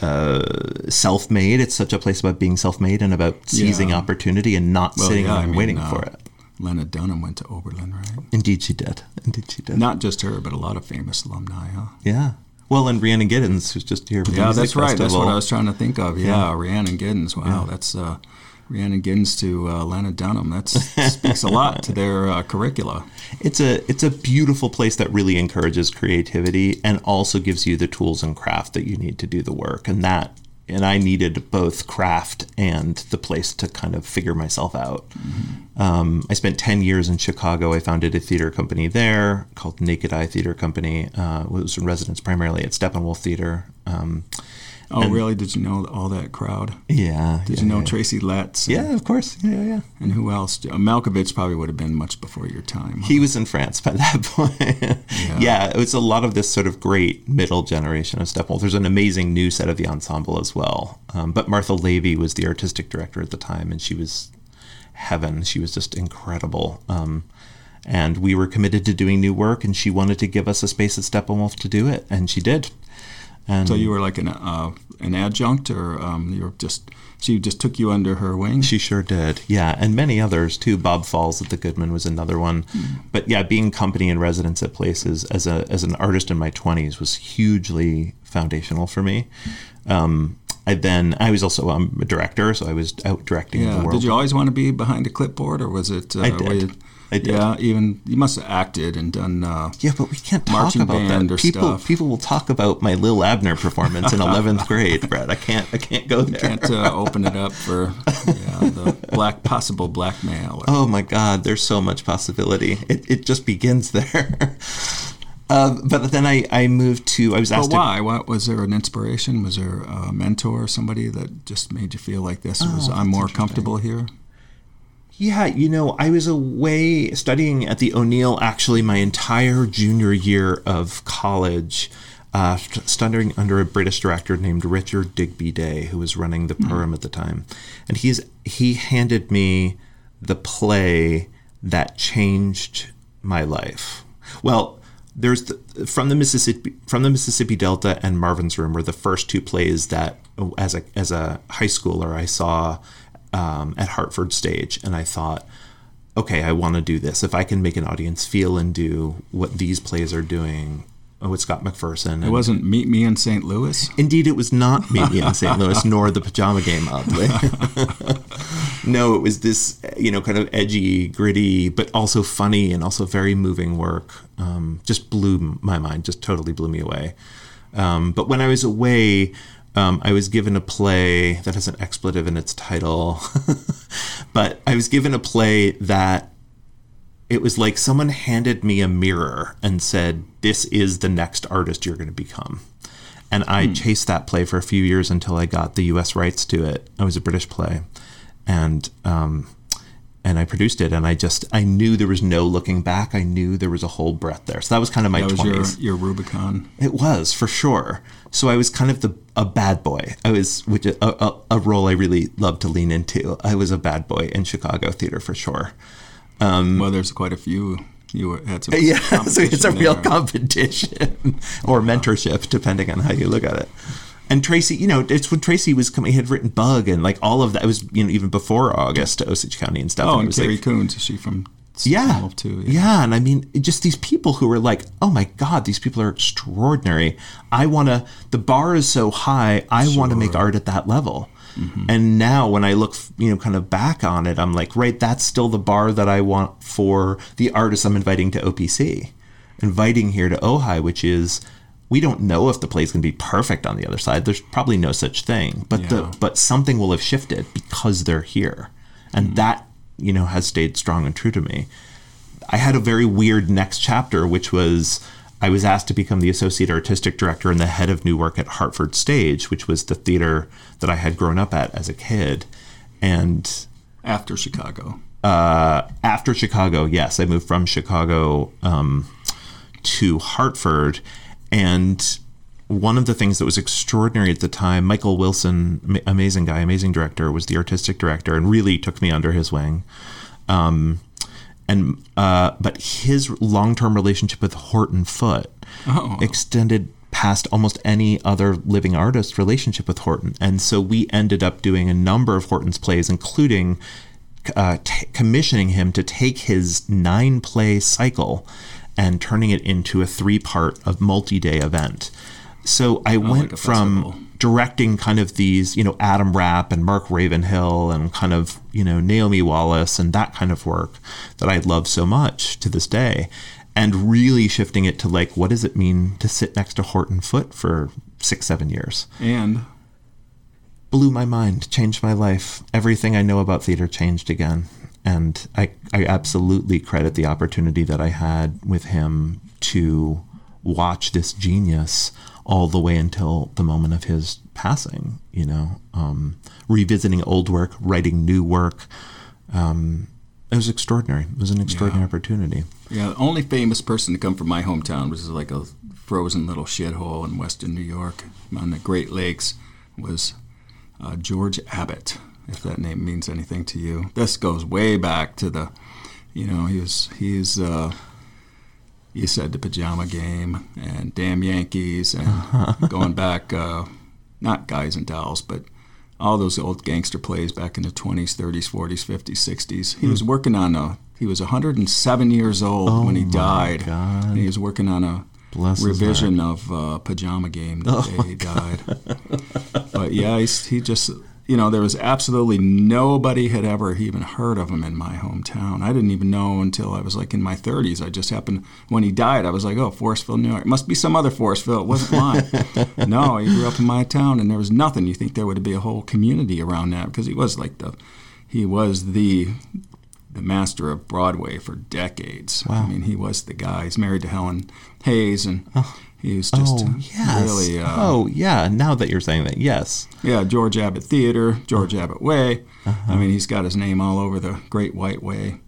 uh, self-made. It's such a place about being self-made and about seizing Yeah. opportunity and not Well, sitting yeah, there I mean, waiting uh, for it. Lena Dunham went to Oberlin, right? Indeed, she did. Indeed, she did. Not just her, but a lot of famous alumni, huh? Yeah. Well, and Rhiannon Giddens, was just here. Yeah, that's right. That's what I was trying to think of. Yeah, Rhiannon Giddens. Wow, that's uh, Rhiannon Giddens to uh, Lana Dunham. That speaks a lot to their uh, curricula. it's a it's a beautiful place that really encourages creativity and also gives you the tools and craft that you need to do the work and that and I needed both craft and the place to kind of figure myself out. Um, I spent 10 years in Chicago. I founded a theater company there called Naked Eye Theater Company. Uh, it was in residence primarily at Steppenwolf Theater. Um, Oh, really? Did you know all that crowd? yeah. Did yeah, you know yeah. Tracy Letts? Yeah, of course. Yeah, yeah. And who else? Uh, Malkovich probably would have been much before your time. huh? He was in France by that point. yeah. it was a lot of this sort of great middle generation of Steppenwolf. There's an amazing new set of the ensemble as well. Um, but Martha Lavey was the artistic director at the time, and she was heaven. She was just incredible. Um, and we were committed to doing new work, and she wanted to give us a space at Steppenwolf to do it, and she did. And So you were like an uh, an adjunct, or um, you were just she just took you under her wing. She sure did. Yeah, and many others too. Bob Falls at the Goodman was another one. But yeah, being company and residence at places as a as an artist in my twenties was hugely foundational for me. Um, I then I was also um, a director, so I was out directing yeah. the world. Did you always want to be behind a clipboard, or was it? Uh, I did. I did. Yeah, even you must have acted and done. Uh, Yeah, but we can't talk about that. People stuff. people will talk about my Lil Abner performance in eleventh grade, Brad. I can't I can't go there. can't uh, open it up for yeah, the black possible blackmail. Oh my God, there's so much possibility. It, it just begins there. uh, but then I, I moved to, I was But asked to. why? What was there an inspiration? Was there a mentor, or somebody that just made you feel like this was I'm more comfortable here? Yeah, you know, I was away studying at the O'Neill actually my entire junior year of college, uh, studying under a British director named Richard Digby Day, who was running the program at the time. And he's he handed me the play that changed my life. Well, there's the, from the Mississippi from the Mississippi Delta and Marvin's Room were the first two plays that as a as a high schooler I saw um, at Hartford Stage, and I thought, okay, I want to do this. If I can make an audience feel and do what these plays are doing with Scott McPherson, It wasn't Meet Me in St. Louis. Indeed, it was not Meet Me in St. Louis, nor the Pajama Game, oddly. no, it was this, you know, kind of edgy, gritty, but also funny and also very moving work. Um, just blew my mind, just totally blew me away. Um, but when I was away, um, I was given a play that has an expletive in its title. but I was given a play that it was like someone handed me a mirror and said, This is the next artist you're going to become. And I chased that play for a few years until I got the US rights to it. It was a British play. And, um, and I produced it, and I just I knew there was no looking back. I knew there was a whole breadth there. So that was kind of my was your, your Rubicon. It was for sure. So I was kind of the a bad boy. I was which a, a, a role I really loved to lean into. I was a bad boy in Chicago theater for sure. Um, well, there's quite a few. You were, had some. Yeah, so it's a competition real competition or mentorship, depending on how you look at it. And Tracy, you know, it's when Tracy was coming. He had written Bug and like all of that. It was you know even before August to Osage County and stuff. Oh, and it and was Carrie like, Coons, is she from yeah, too? yeah, and I mean, just these people who are like, oh my god, these people are extraordinary. I want to. The bar is so high. I want to make art at that level. Mm-hmm. And now, when I look, you know, kind of back on it, I'm like, right, that's still the bar that I want for the artists I'm inviting to OPC, inviting here to Ojai, which is. We don't know if the play is going to be perfect on the other side. There's probably no such thing, but Yeah. the but something will have shifted because they're here, and that you know has stayed strong and true to me. I had a very weird next chapter, which was I was asked to become the associate artistic director and the head of new work at Hartford Stage, which was the theater that I had grown up at as a kid. And After Chicago. uh, after Chicago, yes, I moved from Chicago um, to Hartford. And one of the things that was extraordinary at the time, Michael Wilson, amazing guy, amazing director, was the artistic director and really took me under his wing. Um, and uh, but his long-term relationship with Horton Foote Oh. extended past almost any other living artist relationship with Horton, and so we ended up doing a number of Horton's plays, including uh, t- commissioning him to take his nine-play cycle and turning it into a three-part of multi-day event. So I went Oh, like from festival. directing kind of these, you know, Adam Rapp and Mark Ravenhill and kind of, you know, Naomi Wallace and that kind of work that I love so much to this day. And really shifting it to like, what does it mean to sit next to Horton Foote for six, seven years? And Blew my mind, changed my life. Everything I know about theater changed again. And I, I absolutely credit the opportunity that I had with him to watch this genius all the way until the moment of his passing, you know, um, revisiting old work, writing new work. Um, it was extraordinary. It was an extraordinary opportunity. yeah, the only famous person to come from my hometown, which is like a frozen little shithole in western New York on the Great Lakes, was uh, George Abbott, if that name means anything to you. This goes way back to the, you know, he was, he's, uh, you said the pajama game and damn Yankees and going back, uh, not guys and dolls, but all those old gangster plays back in the 20s, 30s, 40s, 50s, 60s. He was working on a, he was 107 years old Oh when he my died. God. And he was working on a Bless revision of uh, Pajama Game the Oh day he died. but yeah, he's, he just, you know, there was absolutely nobody had ever even heard of him in my hometown. I didn't even know until I was like in my 30s. I just happened, when he died, I was like, oh, Forestville, New York. It must be some other Forestville. It wasn't mine. no, he grew up in my town and there was nothing. You think there would be a whole community around that because he was like the, he was the, the master of Broadway for decades. Wow. I mean, he was the guy. He's married to Helen Hayes, and oh. He was just oh yes. really, uh, oh yeah. Now that you're saying that, yes. yeah, George Abbott Theater, George Uh-huh. Abbott Way. I mean, he's got his name all over the Great White Way.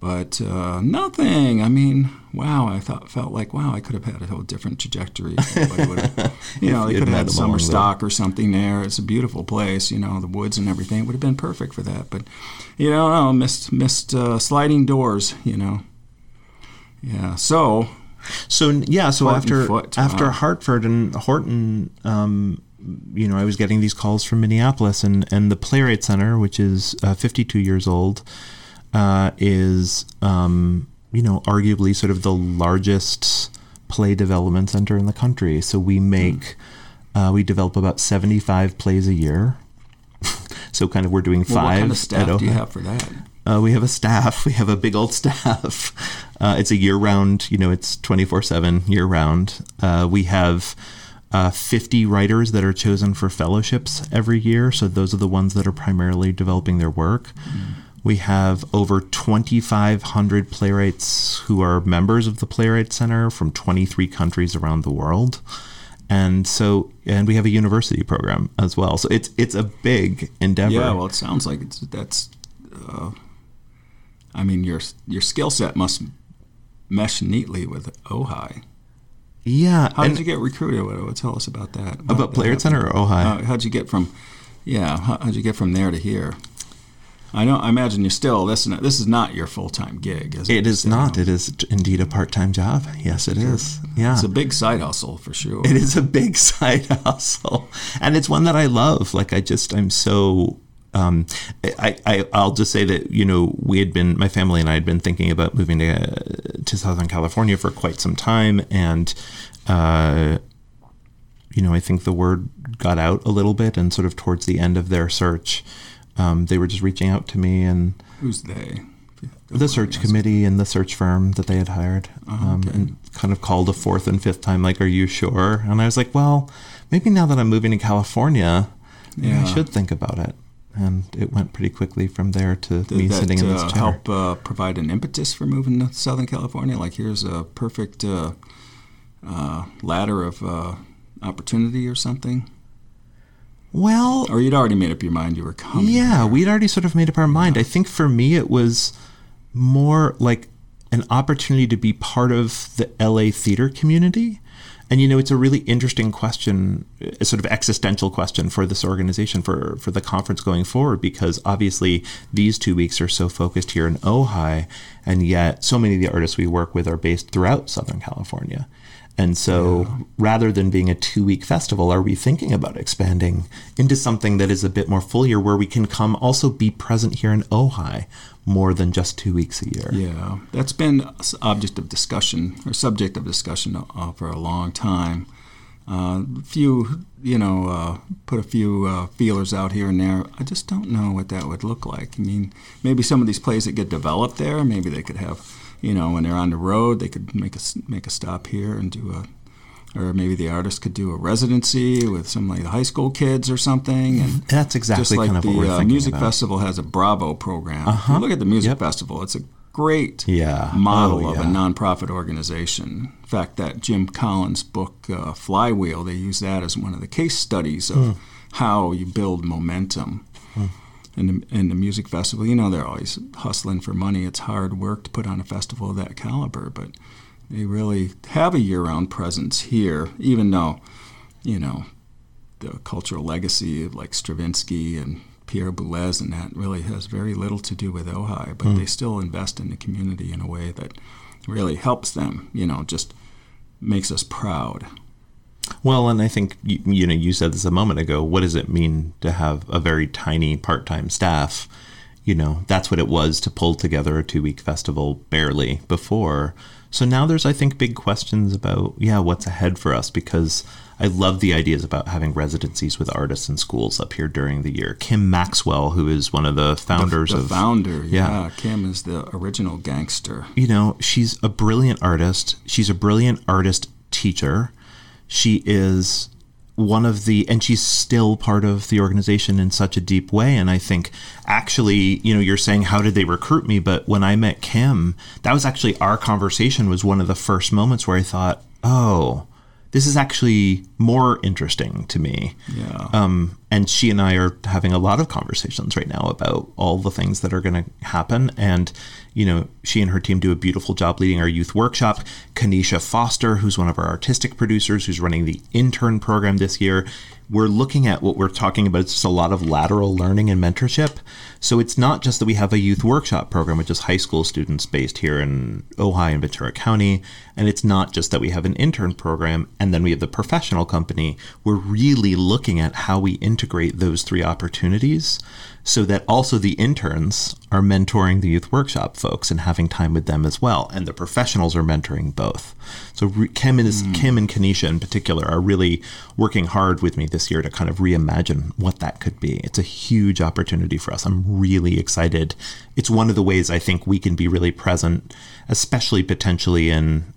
But uh, nothing. I mean, wow. I thought felt like wow. I could have had a whole different trajectory. if anybody would've- you know, they could have met had summer stock or something there. It's a beautiful place. You know, the woods and everything it would have been perfect for that. But you know, no, missed missed uh, sliding doors. You know. Yeah. So So yeah, so Horton after Foote, after wow. Hartford and Horton, um, you know, I was getting these calls from Minneapolis, and and the Playwright Center, which is uh, 52 years old, uh, is um, you know arguably sort of the largest play development center in the country. So we make uh, we develop about 75 plays a year. so kind of we're doing well, five. what kind of staff do you have for that? Uh, we have a staff. We have a big old staff. Uh, it's a year round, you know, it's 24 7 year round. Uh, we have uh, 50 writers that are chosen for fellowships every year. So those are the ones that are primarily developing their work. We have over 2,500 playwrights who are members of the Playwright Center from 23 countries around the world. And so, and we have a university program as well. So it's it's a big endeavor. Yeah, well, it sounds like it's that's. Uh, I mean, your your skill set must mesh neatly with Ojai. yeah. How did you get recruited? What, tell us about that. About Playwright Center or Ojai? Uh, how'd you get from? Yeah, how, how'd you get from there to here? I know. I imagine you're still this. Is not, this is not your full time gig, is it? It is not. know, It is indeed a part-time job. Yes, it is. Yeah. It's a big side hustle for sure. it is a big side hustle, and it's one that I love. Like I just, I'm so. Um, I, I, I'll just say that you know we had been, my family and I had been thinking about moving to to Southern California for quite some time, and uh, you know I think the word got out a little bit, and sort of towards the end of their search, um, they were just reaching out to me and Who's they? the search committee and the search firm that they had hired um, okay. and kind of called a fourth and fifth time like are you sure and i was like well maybe now that i'm moving to california maybe i should think about it and it went pretty quickly from there to Did me that sitting in this chair. uh, chair help uh, provide an impetus for moving to Southern California? Like, here's a perfect uh, uh, ladder of uh, opportunity or something? well Or you'd already made up your mind you were coming? Yeah, we'd already sort of made up our mind. I think for me, it was more like an opportunity to be part of the LA theater community. And you know, it's a really interesting question, a sort of existential question for this organization, for for the conference going forward, because obviously these two weeks are so focused here in Ojai, and yet so many of the artists we work with are based throughout Southern California. And so, rather than being a two week festival, are we thinking about expanding into something that is a bit more full year where we can come also be present here in Ojai more than just two weeks a year? Yeah, that's been a object of discussion or subject of discussion uh, for a long time. Uh, few, you know, uh, put a few uh, feelers out here and there. I just don't know what that would look like. I mean, maybe some of these plays that get developed there, maybe they could have, you know, when they're on the road, they could make a make a stop here and do a. Or maybe the artist could do a residency with some like the high school kids or something, and That's exactly just like kind of the what we're uh, thinking music about. festival has a Bravo program. Uh-huh. look at the music Yep. festival; it's a great Yeah. model Oh, of a nonprofit organization. In fact, that Jim Collins book, uh, Flywheel, they use that as one of the case studies of Hmm. how you build momentum. In the, in the music festival, you know, they're always hustling for money. It's hard work to put on a festival of that caliber, but they really have a year round presence here, even though, you know, the cultural legacy of like Stravinsky and Pierre Boulez and that really has very little to do with Ojai, but Hmm. they still invest in the community in a way that really helps them. You know, just makes us proud. Well, and I think you, you know you said this a moment ago. What does it mean to have a very tiny part-time staff? You know, that's what it was to pull together a two-week festival barely before. So now there's, I think, big questions about yeah, what's ahead for us because I love the ideas about having residencies with artists and schools up here during the year. Kim Maxwell, who is one of the founders the, the of founder, yeah. yeah, Kim is the original gangster. You know, she's a brilliant artist. She's a brilliant artist teacher. She is one of the and she's still part of the organization in such a deep way. And i think actually you know you're saying how did they recruit me? But when i met kim that was actually our conversation was one of the first moments where i thought oh this is actually more interesting to me. Yeah. Um, and she and I are having a lot of conversations right now about all the things that are going to happen. And, you know, she and her team do a beautiful job leading our youth workshop. Kanisha Foster, who's one of our artistic producers, who's running the intern program this year, we're looking at what we're talking about. It's just a lot of lateral learning and mentorship. So it's not just that we have a youth workshop program, which is high school students based here in Ojai and Ventura County. And it's not just that we have an intern program and then we have the professional company. We're really looking at how we integrate those three opportunities so that also the interns are mentoring the youth workshop folks and having time with them as well, and the professionals are mentoring both. So Kim and mm. Kim and Kanisha in particular are really working hard with me this year to kind of reimagine what that could be. It's a huge opportunity for us. I'm really excited. It's one of the ways I think we can be really present, especially potentially in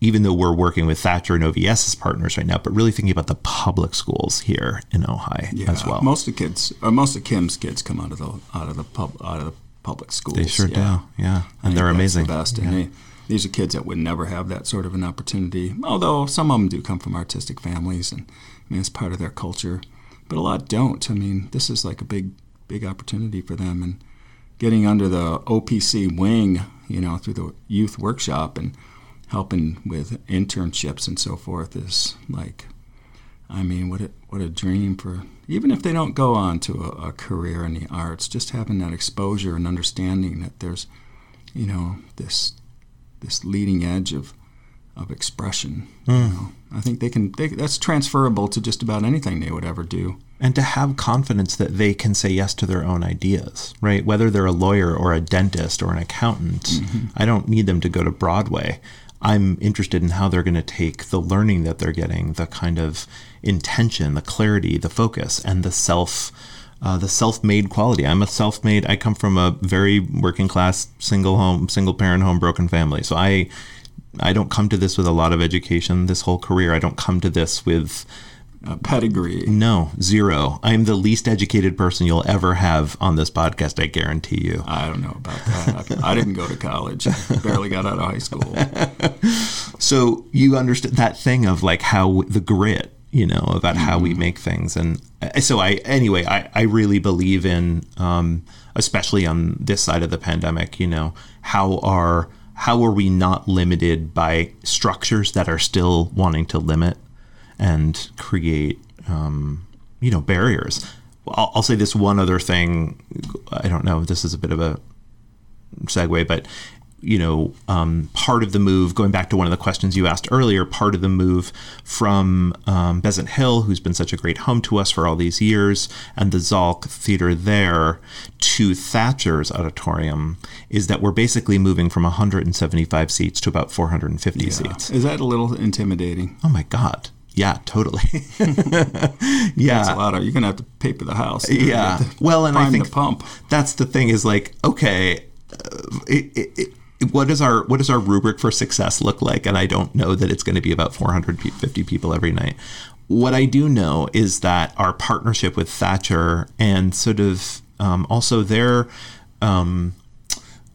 even though we're working with Thacher and OVS as partners right now, but really thinking about the public schools here in Ojai yeah, as well. Most of kids, or most of Kim's kids, come out of the out of the pub out of the public schools. They sure yeah. do, yeah, and they're amazing. The best, and they, these are kids that would never have that sort of an opportunity. Although some of them do come from artistic families, and I mean it's part of their culture, but a lot don't. I mean, this is like a big, big opportunity for them, and getting under the OPC wing, you know, through the youth workshop and helping with internships and so forth is like, I mean, what a, what a dream for even if they don't go on to a, a career in the arts, just having that exposure and understanding that there's, you know, this this leading edge of of expression. Mm. You hmm. know? I think they can. They, that's transferable to just about anything they would ever do. And to have confidence that they can say yes to their own ideas, right? Whether they're a lawyer or a dentist or an accountant, mm-hmm. I don't need them to go to Broadway. I'm interested in how they're going to take the learning that they're getting, the kind of intention, the clarity, the focus, and the self. Uh, the self-made quality. I'm a self-made. I come from a very working class, single home, single parent home, broken family. So I, I don't come to this with a lot of education. This whole career, I don't come to this with a pedigree. No, zero. I'm the least educated person you'll ever have on this podcast. I guarantee you. I don't know about that. I, I didn't go to college. barely got out of high school. so you understand that thing of like how the grit, you know, about mm-hmm. how we mm-hmm. make things, and uh, so I. Anyway, I I really believe in, um, especially on this side of the pandemic. You know, how are how are we not limited by structures that are still wanting to limit and create, um, you know, barriers. I'll, I'll say this one other thing. I don't know this is a bit of a segue, but you know, um, part of the move, going back to one of the questions you asked earlier, part of the move from um, Besant Hill, who's been such a great home to us for all these years, and the Zalk Theater there to Thacher's Auditorium is that we're basically moving from 175 seats to about 450 yeah. seats. Is that a little intimidating? Oh my God. Yeah, totally. yeah, that's a lot of. You're gonna have to paper the house. Yeah. Well, and I think the pump. That's the thing is like, okay, uh, it, it, it, what is our what does our rubric for success look like? And I don't know that it's going to be about 450 people every night. What I do know is that our partnership with Thacher and sort of um, also their um,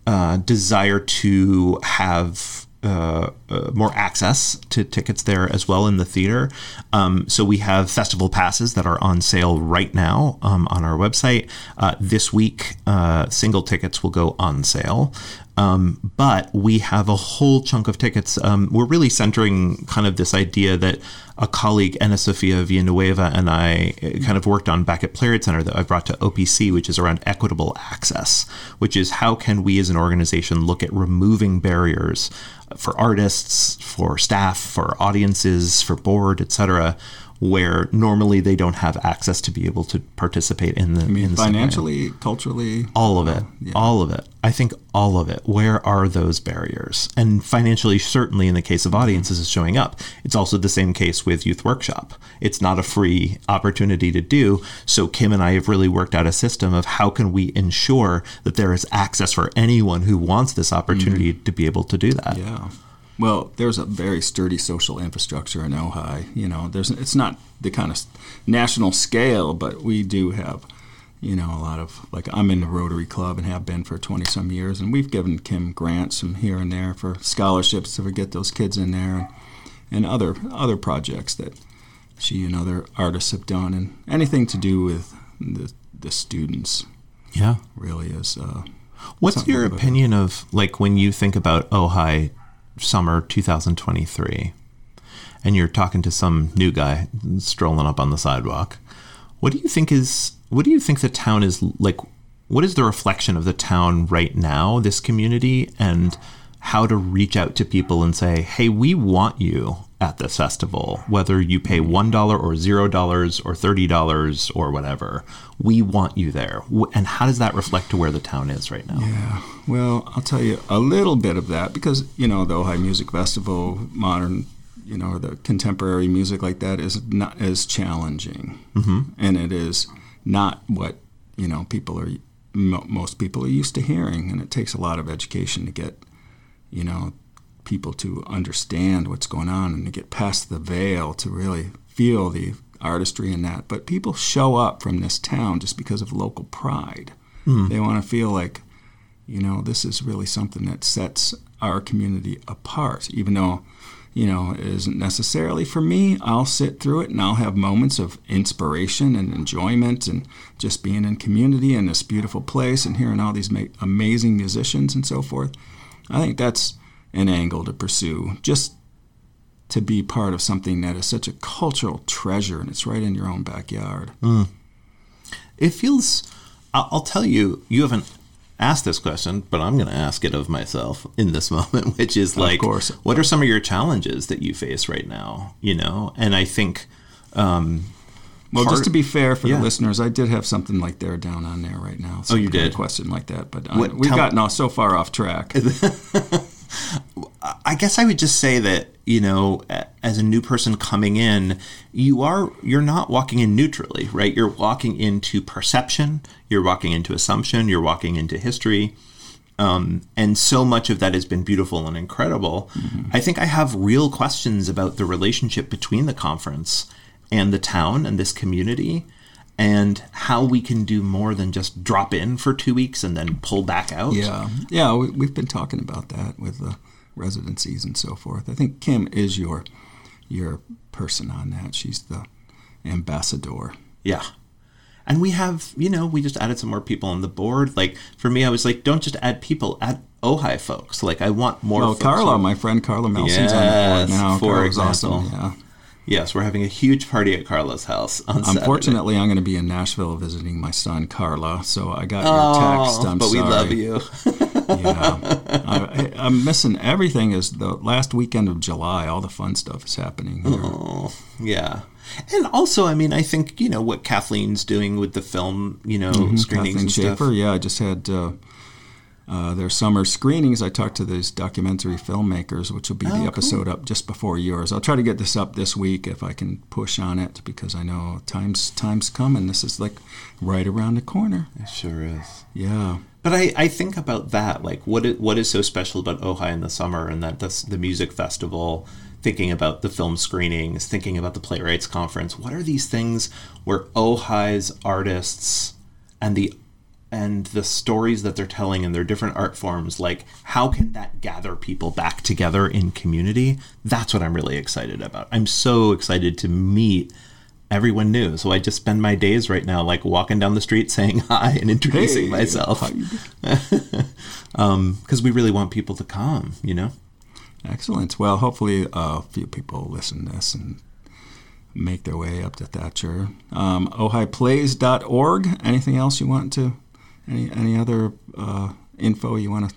uh, desire to have uh, uh, more access to tickets there as well in the theater. Um, so we have festival passes that are on sale right now um, on our website. Uh, this week, uh, single tickets will go on sale. Um, but we have a whole chunk of tickets. Um, we're really centering kind of this idea that a colleague, Ana Sofia Villanueva, and I uh, kind of worked on back at Playwright Center that I brought to OPC, which is around equitable access, which is how can we as an organization look at removing barriers for artists, for staff, for audiences, for board, etc., where normally they don't have access to be able to participate in the, I mean, in the financially, culturally, all of it. Yeah. all of it. I think all of it. Where are those barriers? And financially certainly in the case of audiences is showing up. It's also the same case with youth workshop. It's not a free opportunity to do. So kim and i have really worked out a system of how can we ensure that there is access for anyone who wants this mm-hmm. opportunity to be able to do that. Yeah. Well, there's a very sturdy social infrastructure in Ojai. You know, there's it's not the kind of national scale, but we do have, you know, a lot of like I'm in the Rotary Club and have been for 20 some years, and we've given Kim grants from here and there for scholarships to get those kids in there, and, and other other projects that she and other artists have done, and anything to do with the the students yeah really is. Uh, what's your opinion of like when you think about ojai summer 2023 and you're talking to some new guy strolling up on the sidewalk. What do you think is what do you think the town is like what is the reflection of the town right now this community and how to reach out to people and say hey we want you at this festival whether you pay $1 or $0 or $30 or whatever. We want you there. And how does that reflect to where the town is right now? Yeah, well, I'll tell you a little bit of that because you know the Ojai Music Festival, modern, you know, the contemporary music like that is not as challenging, mm-hmm. and it is not what you know people are mo- most people are used to hearing, and it takes a lot of education to get you know people to understand what's going on and to get past the veil to really feel the artistry in that. But people show up from this town just because of local pride. Hmm. They want to feel like, you know, this is really something that sets our community apart, even though, you know, it isn't necessarily for me. I'll sit through it and I'll have moments of inspiration and enjoyment and just being in community in this beautiful place and hearing all these ma- amazing musicians and so forth. I think that's an angle to pursue. Just to be part of something that is such a cultural treasure and it's right in your own backyard. it feels I'll, tell you you haven't asked this question but i'm going to ask it of myself in this moment which is like course. what are some of your challenges that you face right now you know and i think um Well, part- just to be fair for Yeah. the listeners, I did have something like there down on there right now. Oh, you Some kind of did? question like that, but uh, What- we've tell- gotten off so far off track. I guess I would just say that you know, as a new person coming in, you are you're not walking in neutrally, right? You're walking into perception, you're walking into assumption, you're walking into history, um, and so much of that has been beautiful and incredible. I think I have real questions about the relationship between the conference and the town and this community. And how we can do more than just drop in for two weeks and then pull back out. Yeah, yeah, we, we've been talking about that with the residencies and so forth. I think Kim is your your person on that. She's the ambassador. Yeah. And we have, you know, we just added some more people on the board. Like for me, I was like, don't just add people, add Ojai folks. Like I want more. Folks Carla, my friend Carla Melson's Yes, on the board now. for Carla's example. awesome. Yeah. Yes, we're having a huge party at Carla's house on Saturday. Unfortunately, I'm going to be in Nashville visiting my son Carla, so I got Oh, your text. I'm but we love you. yeah, I, I'm missing everything. Is the last weekend of July? All the fun stuff is happening here. Oh, yeah. And also, I mean, I think you know what Kathleen's doing with the film, you know, Mm-hmm. Kathleen and Schaefer. stuff. Yeah, I just had uh, uh, their summer screenings. I talked to these documentary filmmakers, which will be Oh, the episode up just before yours. I'll try to get this up this week if I can push on it because I know times times coming. This is like right around the corner. It sure is. Yeah. But I, I think about that, like what is, what is so special about Ojai in the summer, and that that's the music festival. Thinking about the film screenings, thinking about the playwrights conference. What are these things where Ojai's artists and the and the stories that they're telling in their different art forms, like how can that gather people back together in community? That's what I'm really excited about. I'm so excited to meet everyone new So I just spend my days right now like walking down the street saying hi and introducing Hey, myself because um, we really want people to come. You know. Excellent. Well, hopefully uh, a few people listen to this and make their way up to Thacher. Um, OjaiPlays.org. Anything else you want to, any, any other uh, info you want to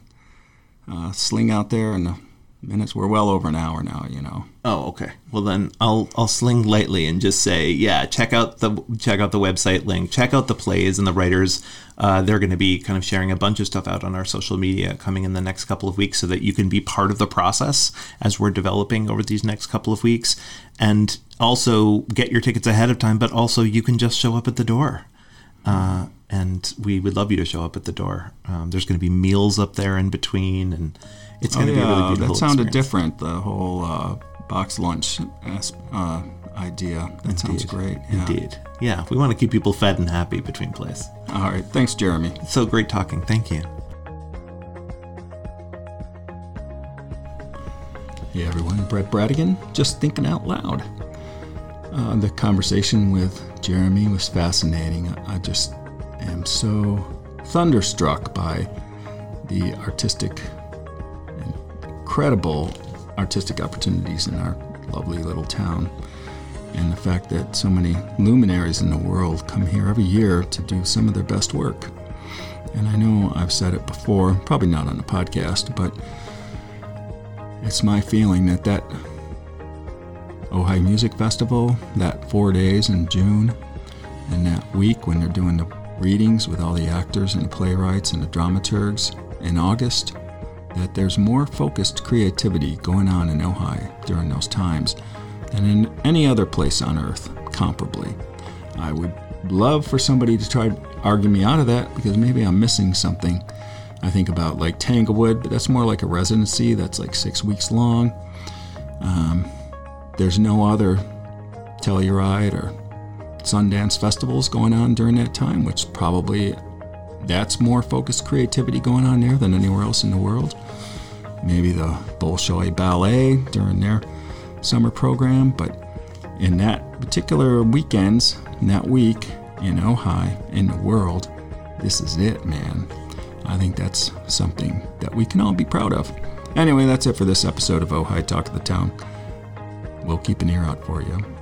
uh, sling out there in the minutes? We're well over an hour now, you know. Oh, okay. Well, then I'll I'll sling lightly and just say, yeah, check out the check out the website link, check out the plays and the writers. Uh, they're going to be kind of sharing a bunch of stuff out on our social media coming in the next couple of weeks, so that you can be part of the process as we're developing over these next couple of weeks, and also get your tickets ahead of time. But also, you can just show up at the door. Uh, and we would love you to show up at the door. Um, there's going to be meals up there in between, and it's going to be a really beautiful. Oh, that sounded experience. different. The whole uh, box lunch uh, idea. That sounds great. Yeah. Indeed. Yeah, we want to keep people fed and happy between plays. All right. Thanks, Jeremy. So great talking. Thank you. Hey everyone, Brett Bradigan, just thinking out loud. Uh, the conversation with Jeremy was fascinating. I just am so thunderstruck by the artistic, incredible artistic opportunities in our lovely little town, and the fact that so many luminaries in the world come here every year to do some of their best work. And I know I've said it before, probably not on the podcast, but it's my feeling that that Ojai Music Festival, that four days in June, and that week when they're doing the readings with all the actors and the playwrights and the dramaturgs in August, that there's more focused creativity going on in Ojai during those times than in any other place on earth, comparably. I would love for somebody to try to argue me out of that because maybe I'm missing something. I think about like Tanglewood, but that's more like a residency that's like six weeks long. Um, there's no other Telluride or Sundance festivals going on during that time, which probably that's more focused creativity going on there than anywhere else in the world. Maybe the Bolshoi Ballet during their summer program, but in that particular weekends, in that week in Ojai, in the world, this is it, man. I think that's something that we can all be proud of. Anyway, that's it for this episode of Ojai Talk of the Town. We'll keep an ear out for you.